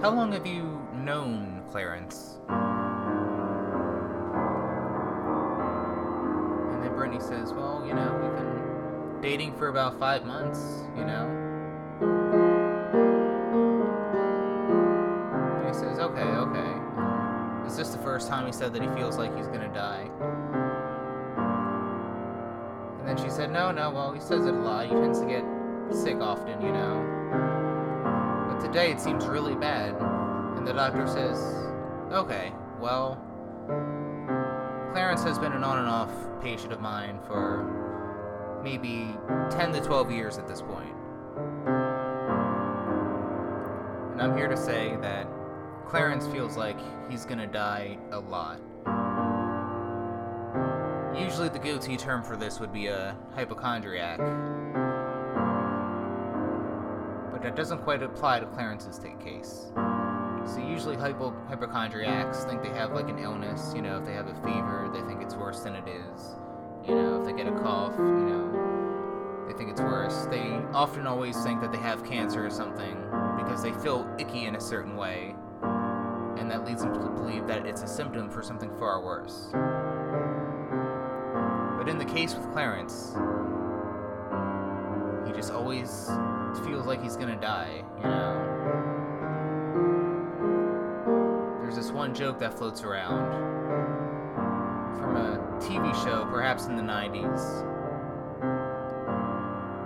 How long have you known Clarence? And then Brittany says, well, you know, dating for about five months, you know. And he says, okay, okay. Is this the first time he said that he feels like he's gonna die? And then she said, no, no, well, he says it a lot. He tends to get sick often, you know. But today it seems really bad. And the doctor says, okay, well, Clarence has been an on and off patient of mine for maybe 10 to 12 years at this point. And I'm here to say that Clarence feels like he's gonna die a lot. Usually, the guilty term for this would be a hypochondriac. But that doesn't quite apply to Clarence's case. So, usually, hypo- hypochondriacs think they have like an illness. You know, if they have a fever, they think it's worse than it is. You know, if they get a cough, you know, they think it's worse. They often always think that they have cancer or something because they feel icky in a certain way, and that leads them to believe that it's a symptom for something far worse. But in the case with Clarence, he just always feels like he's gonna die, you know? There's this one joke that floats around from a TV show, perhaps in the 90s,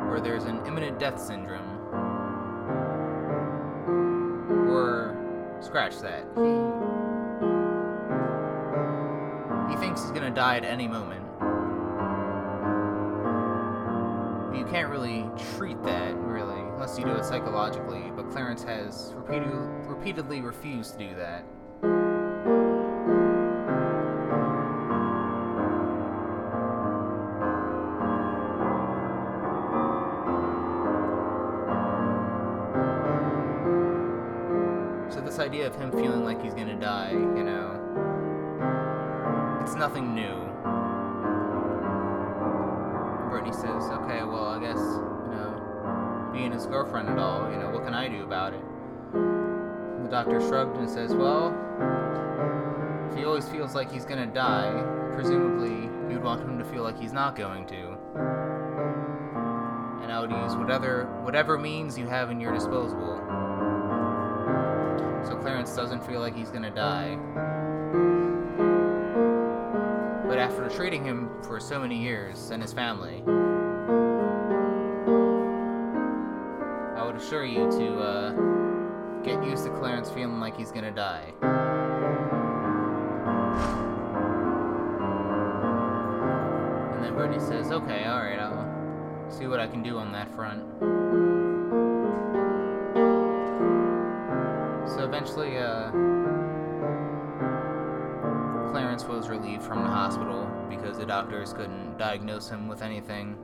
where there's an imminent death syndrome. Or, scratch that. He. He thinks he's gonna die at any moment. You can't really treat that, really, unless you do it psychologically. But Clarence has repeated, repeatedly refused to do that. Idea of him feeling like he's gonna die, you know, it's nothing new. Brittany says, "Okay, well, I guess you know, being his girlfriend at all, you know, what can I do about it?" The doctor shrugged and says, "Well, if he always feels like he's gonna die, presumably you'd want him to feel like he's not going to." And I would use whatever whatever means you have in your disposal so Clarence doesn't feel like he's gonna die. But after treating him for so many years and his family, I would assure you to uh, get used to Clarence feeling like he's gonna die. And then Bernie says, okay, alright, I'll see what I can do on that front. Eventually, uh, Clarence was relieved from the hospital because the doctors couldn't diagnose him with anything.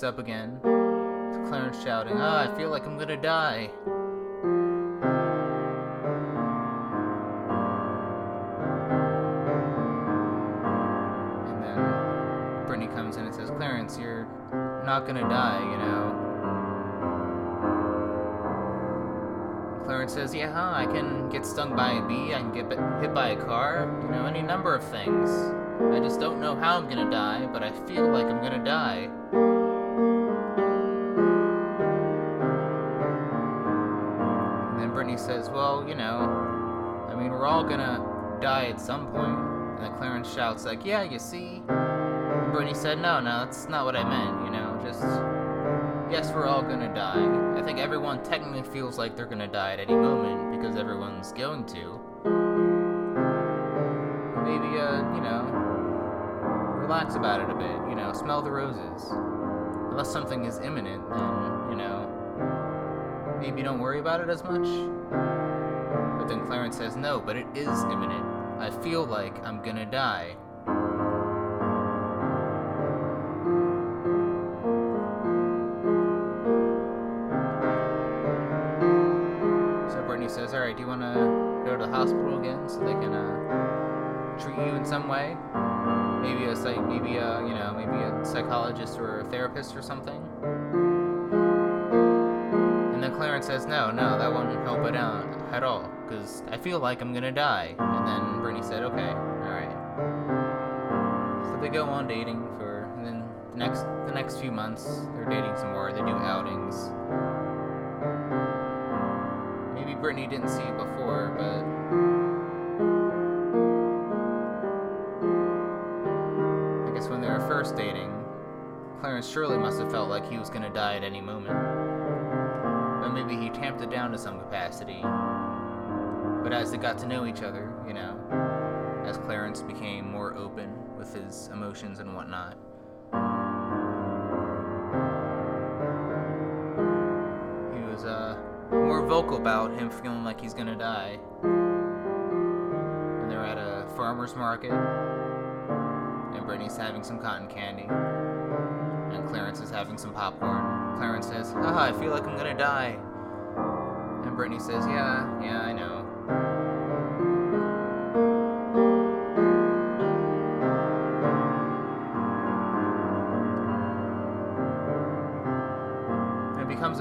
Wakes up again to Clarence shouting, Ah, I feel like I'm gonna die. And then Brittany comes in and says, Clarence, you're not gonna die, you know. Clarence says, Yeah, huh, I can get stung by a bee, I can get hit by a car, you know, any number of things. I just don't know how I'm gonna die, but I feel like I'm gonna die. You know, I mean, we're all gonna die at some point. And then Clarence shouts, like, Yeah, you see? And Brittany said, No, no, that's not what I meant, you know, just. Yes, we're all gonna die. I think everyone technically feels like they're gonna die at any moment because everyone's going to. Maybe, uh, you know, relax about it a bit, you know, smell the roses. Unless something is imminent, then, you know, maybe don't worry about it as much. But then Clarence says, no, but it is imminent. I feel like I'm gonna die. So Brittany says, alright, do you wanna go to the hospital again so they can, uh, treat you in some way? Maybe a psych, maybe a, you know, maybe a psychologist or a therapist or something? And then Clarence says, no, no, that won't help it out at all, because I feel like I'm gonna die. And then Brittany said, okay, alright. So they go on dating for, and then the next, the next few months, they're dating some more, they do outings. Maybe Brittany didn't see it before, but I guess when they were first dating, Clarence surely must have felt like he was gonna die at any moment. But maybe he tamped it down to some capacity. But as they got to know each other, you know, as Clarence became more open with his emotions and whatnot, he was uh, more vocal about him feeling like he's gonna die. And they're at a farmer's market, and Brittany's having some cotton candy, and Clarence is having some popcorn. Clarence says, Haha, I feel like I'm gonna die. And Brittany says, Yeah, yeah, I know.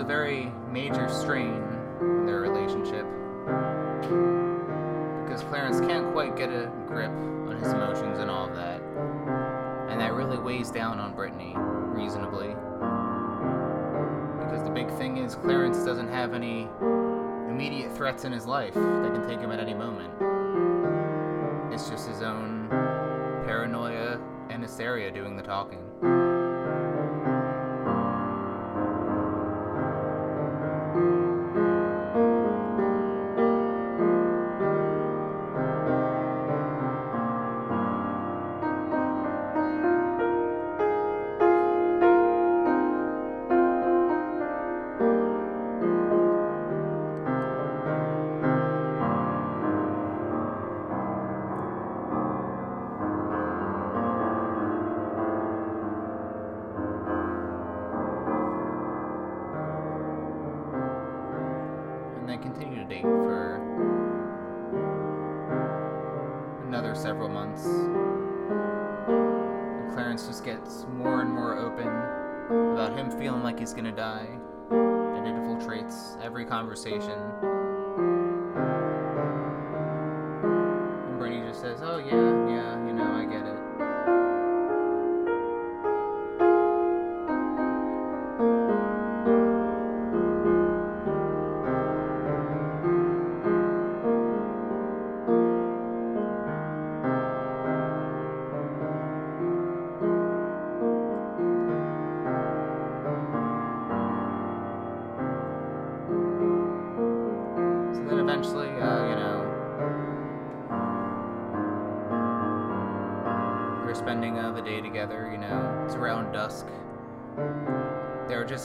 Very major strain in their relationship. Because Clarence can't quite get a grip on his emotions and all of that. And that really weighs down on Brittany, reasonably. Because the big thing is, Clarence doesn't have any immediate threats in his life that can take him at any moment. It's just his own paranoia and hysteria doing the talking.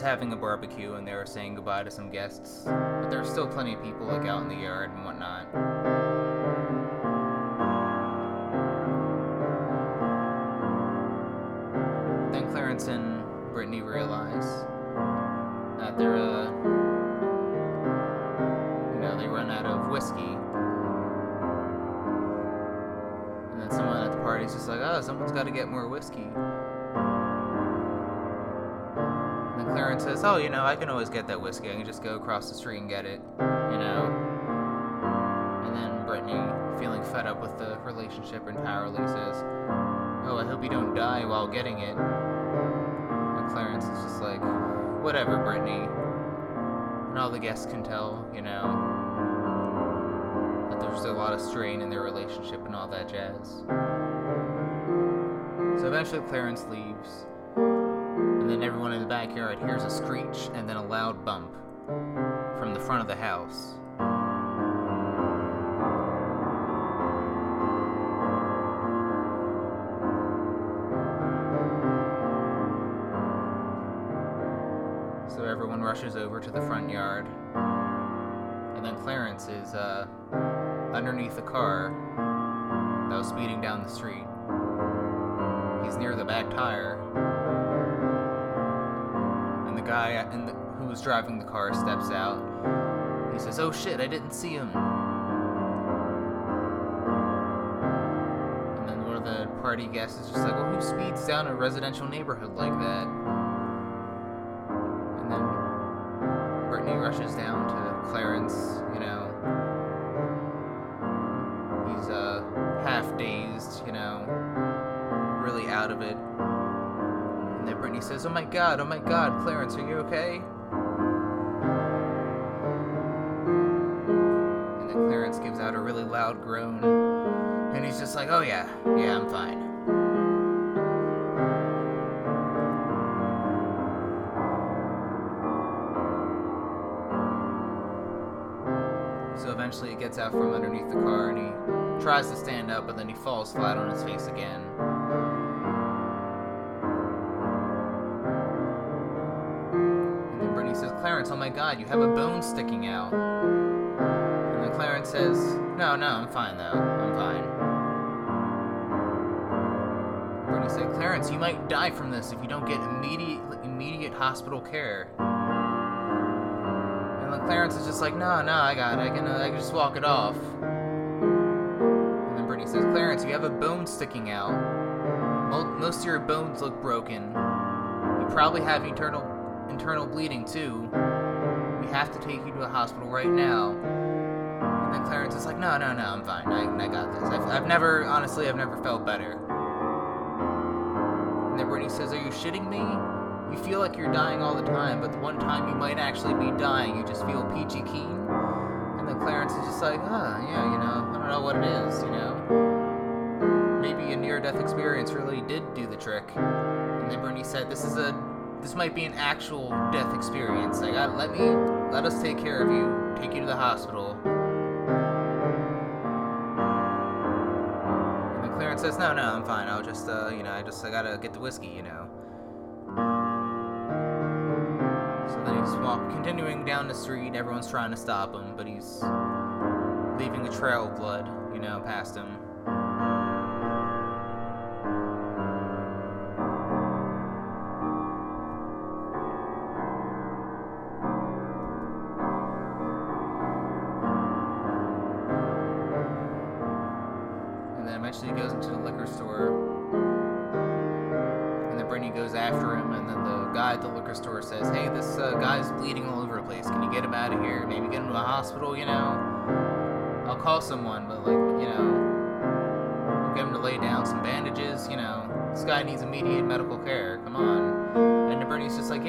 Having a barbecue and they were saying goodbye to some guests, but there still plenty of people like out in the yard says, oh, you know, I can always get that whiskey. I can just go across the street and get it, you know. And then Brittany, feeling fed up with the relationship entirely, says, oh, I hope you don't die while getting it. And Clarence is just like, whatever, Brittany. And all the guests can tell, you know, that there's a lot of strain in their relationship and all that jazz. So eventually Clarence leaves, and then everyone in the backyard hears a screech and then a loud bump from the front of the house. So everyone rushes over to the front yard, and then Clarence is uh, underneath the car that was speeding down the street. He's near the back tire, guy the, who was driving the car steps out. He says, "Oh shit, I didn't see him." And then one of the party guests is just like, "Well, who speeds down a residential neighborhood like that?" God, oh my god, Clarence, are you okay? And then Clarence gives out a really loud groan. And he's just like, Oh yeah, yeah, I'm fine. So eventually he gets out from underneath the car and he tries to stand up, but then he falls flat on his face again. My god, you have a bone sticking out. And then Clarence says, No, no, I'm fine though. I'm fine. Brittany said, Clarence, you might die from this if you don't get immediate immediate hospital care. And then Clarence is just like, no, no, I got it. I can, uh, I can just walk it off. And then Brittany says, Clarence, you have a bone sticking out. Most of your bones look broken. You probably have internal internal bleeding too. We have to take you to the hospital right now. And then Clarence is like, no, no, no, I'm fine. I, I got this. I've, I've never, honestly, I've never felt better. And then Brittany says, are you shitting me? You feel like you're dying all the time, but the one time you might actually be dying, you just feel peachy keen. And then Clarence is just like, ah, yeah, you know, I don't know what it is, you know. Maybe a near-death experience really did do the trick. And then Bernie said, this is a, this might be an actual death experience. I let me, let us take care of you, take you to the hospital. And then Clarence says, no, no, I'm fine. I'll just, uh, you know, I just, I gotta get the whiskey, you know. So then he's walk, continuing down the street. Everyone's trying to stop him, but he's leaving a trail of blood, you know, past him.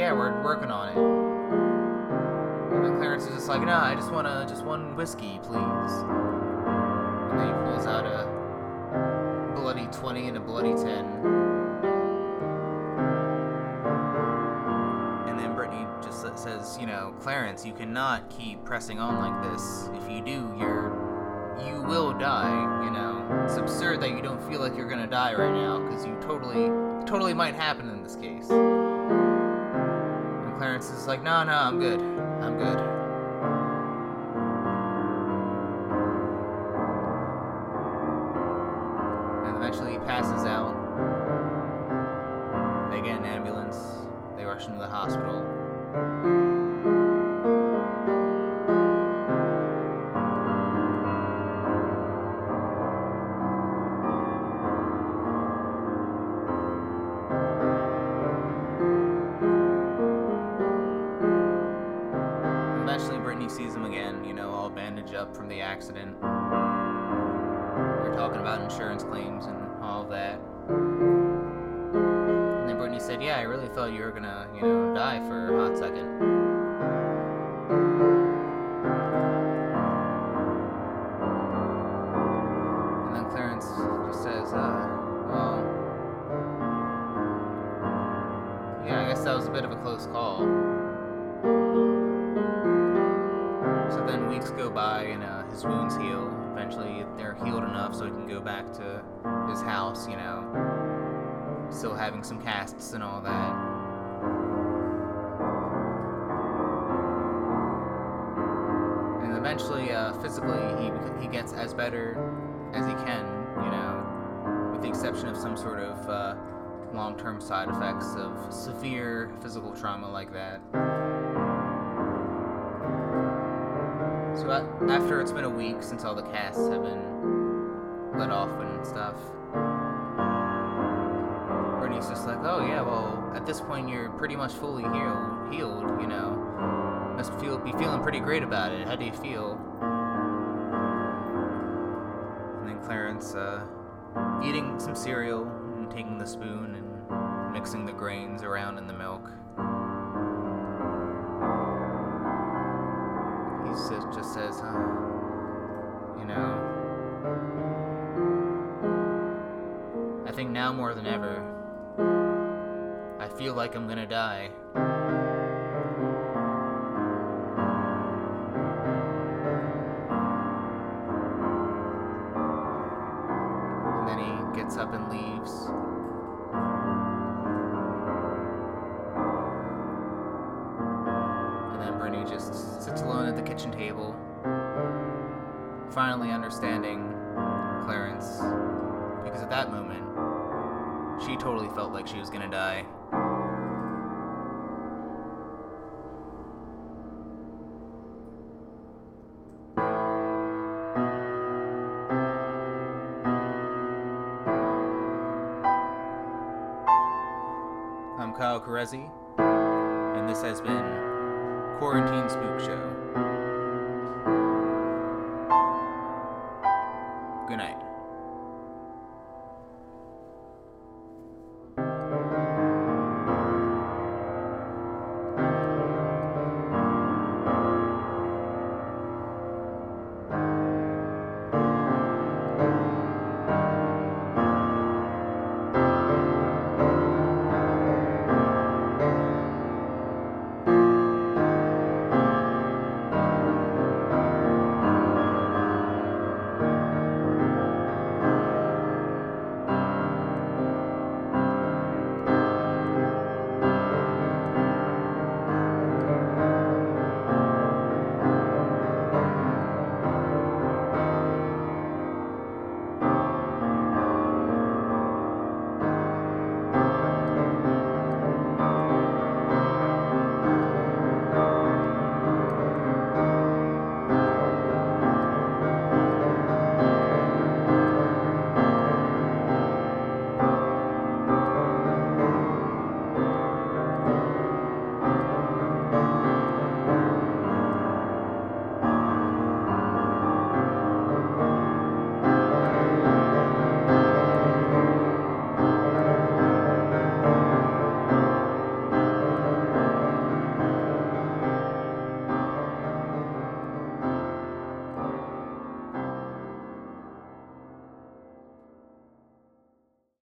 Yeah, we're working on it. And then Clarence is just like, No, I just want to, just one whiskey, please. And then he pulls out a bloody 20 and a bloody 10. And then Brittany just says, you know, Clarence, you cannot keep pressing on like this. If you do, you're you will die, you know. it's absurd that you don't feel like you're gonna die right now because you totally, totally might happen in this case. Clarence is like, no, no, I'm good. I'm good. Some sort of uh, long term side effects of severe physical trauma like that. So after it's been a week since all the casts have been let off and stuff, Bernie's just like, oh yeah, well at this point you're pretty much fully healed, healed, you know. Must feel be feeling pretty great about it. How do you feel? And then Clarence, uh, eating some cereal and taking the spoon and mixing the grains around in the milk. he says, just says, uh, you know, I think now more than ever, I feel like I'm gonna die. Like she was gonna die. I'm Kyle Carezzi, and this has been Quarantine Spook Show.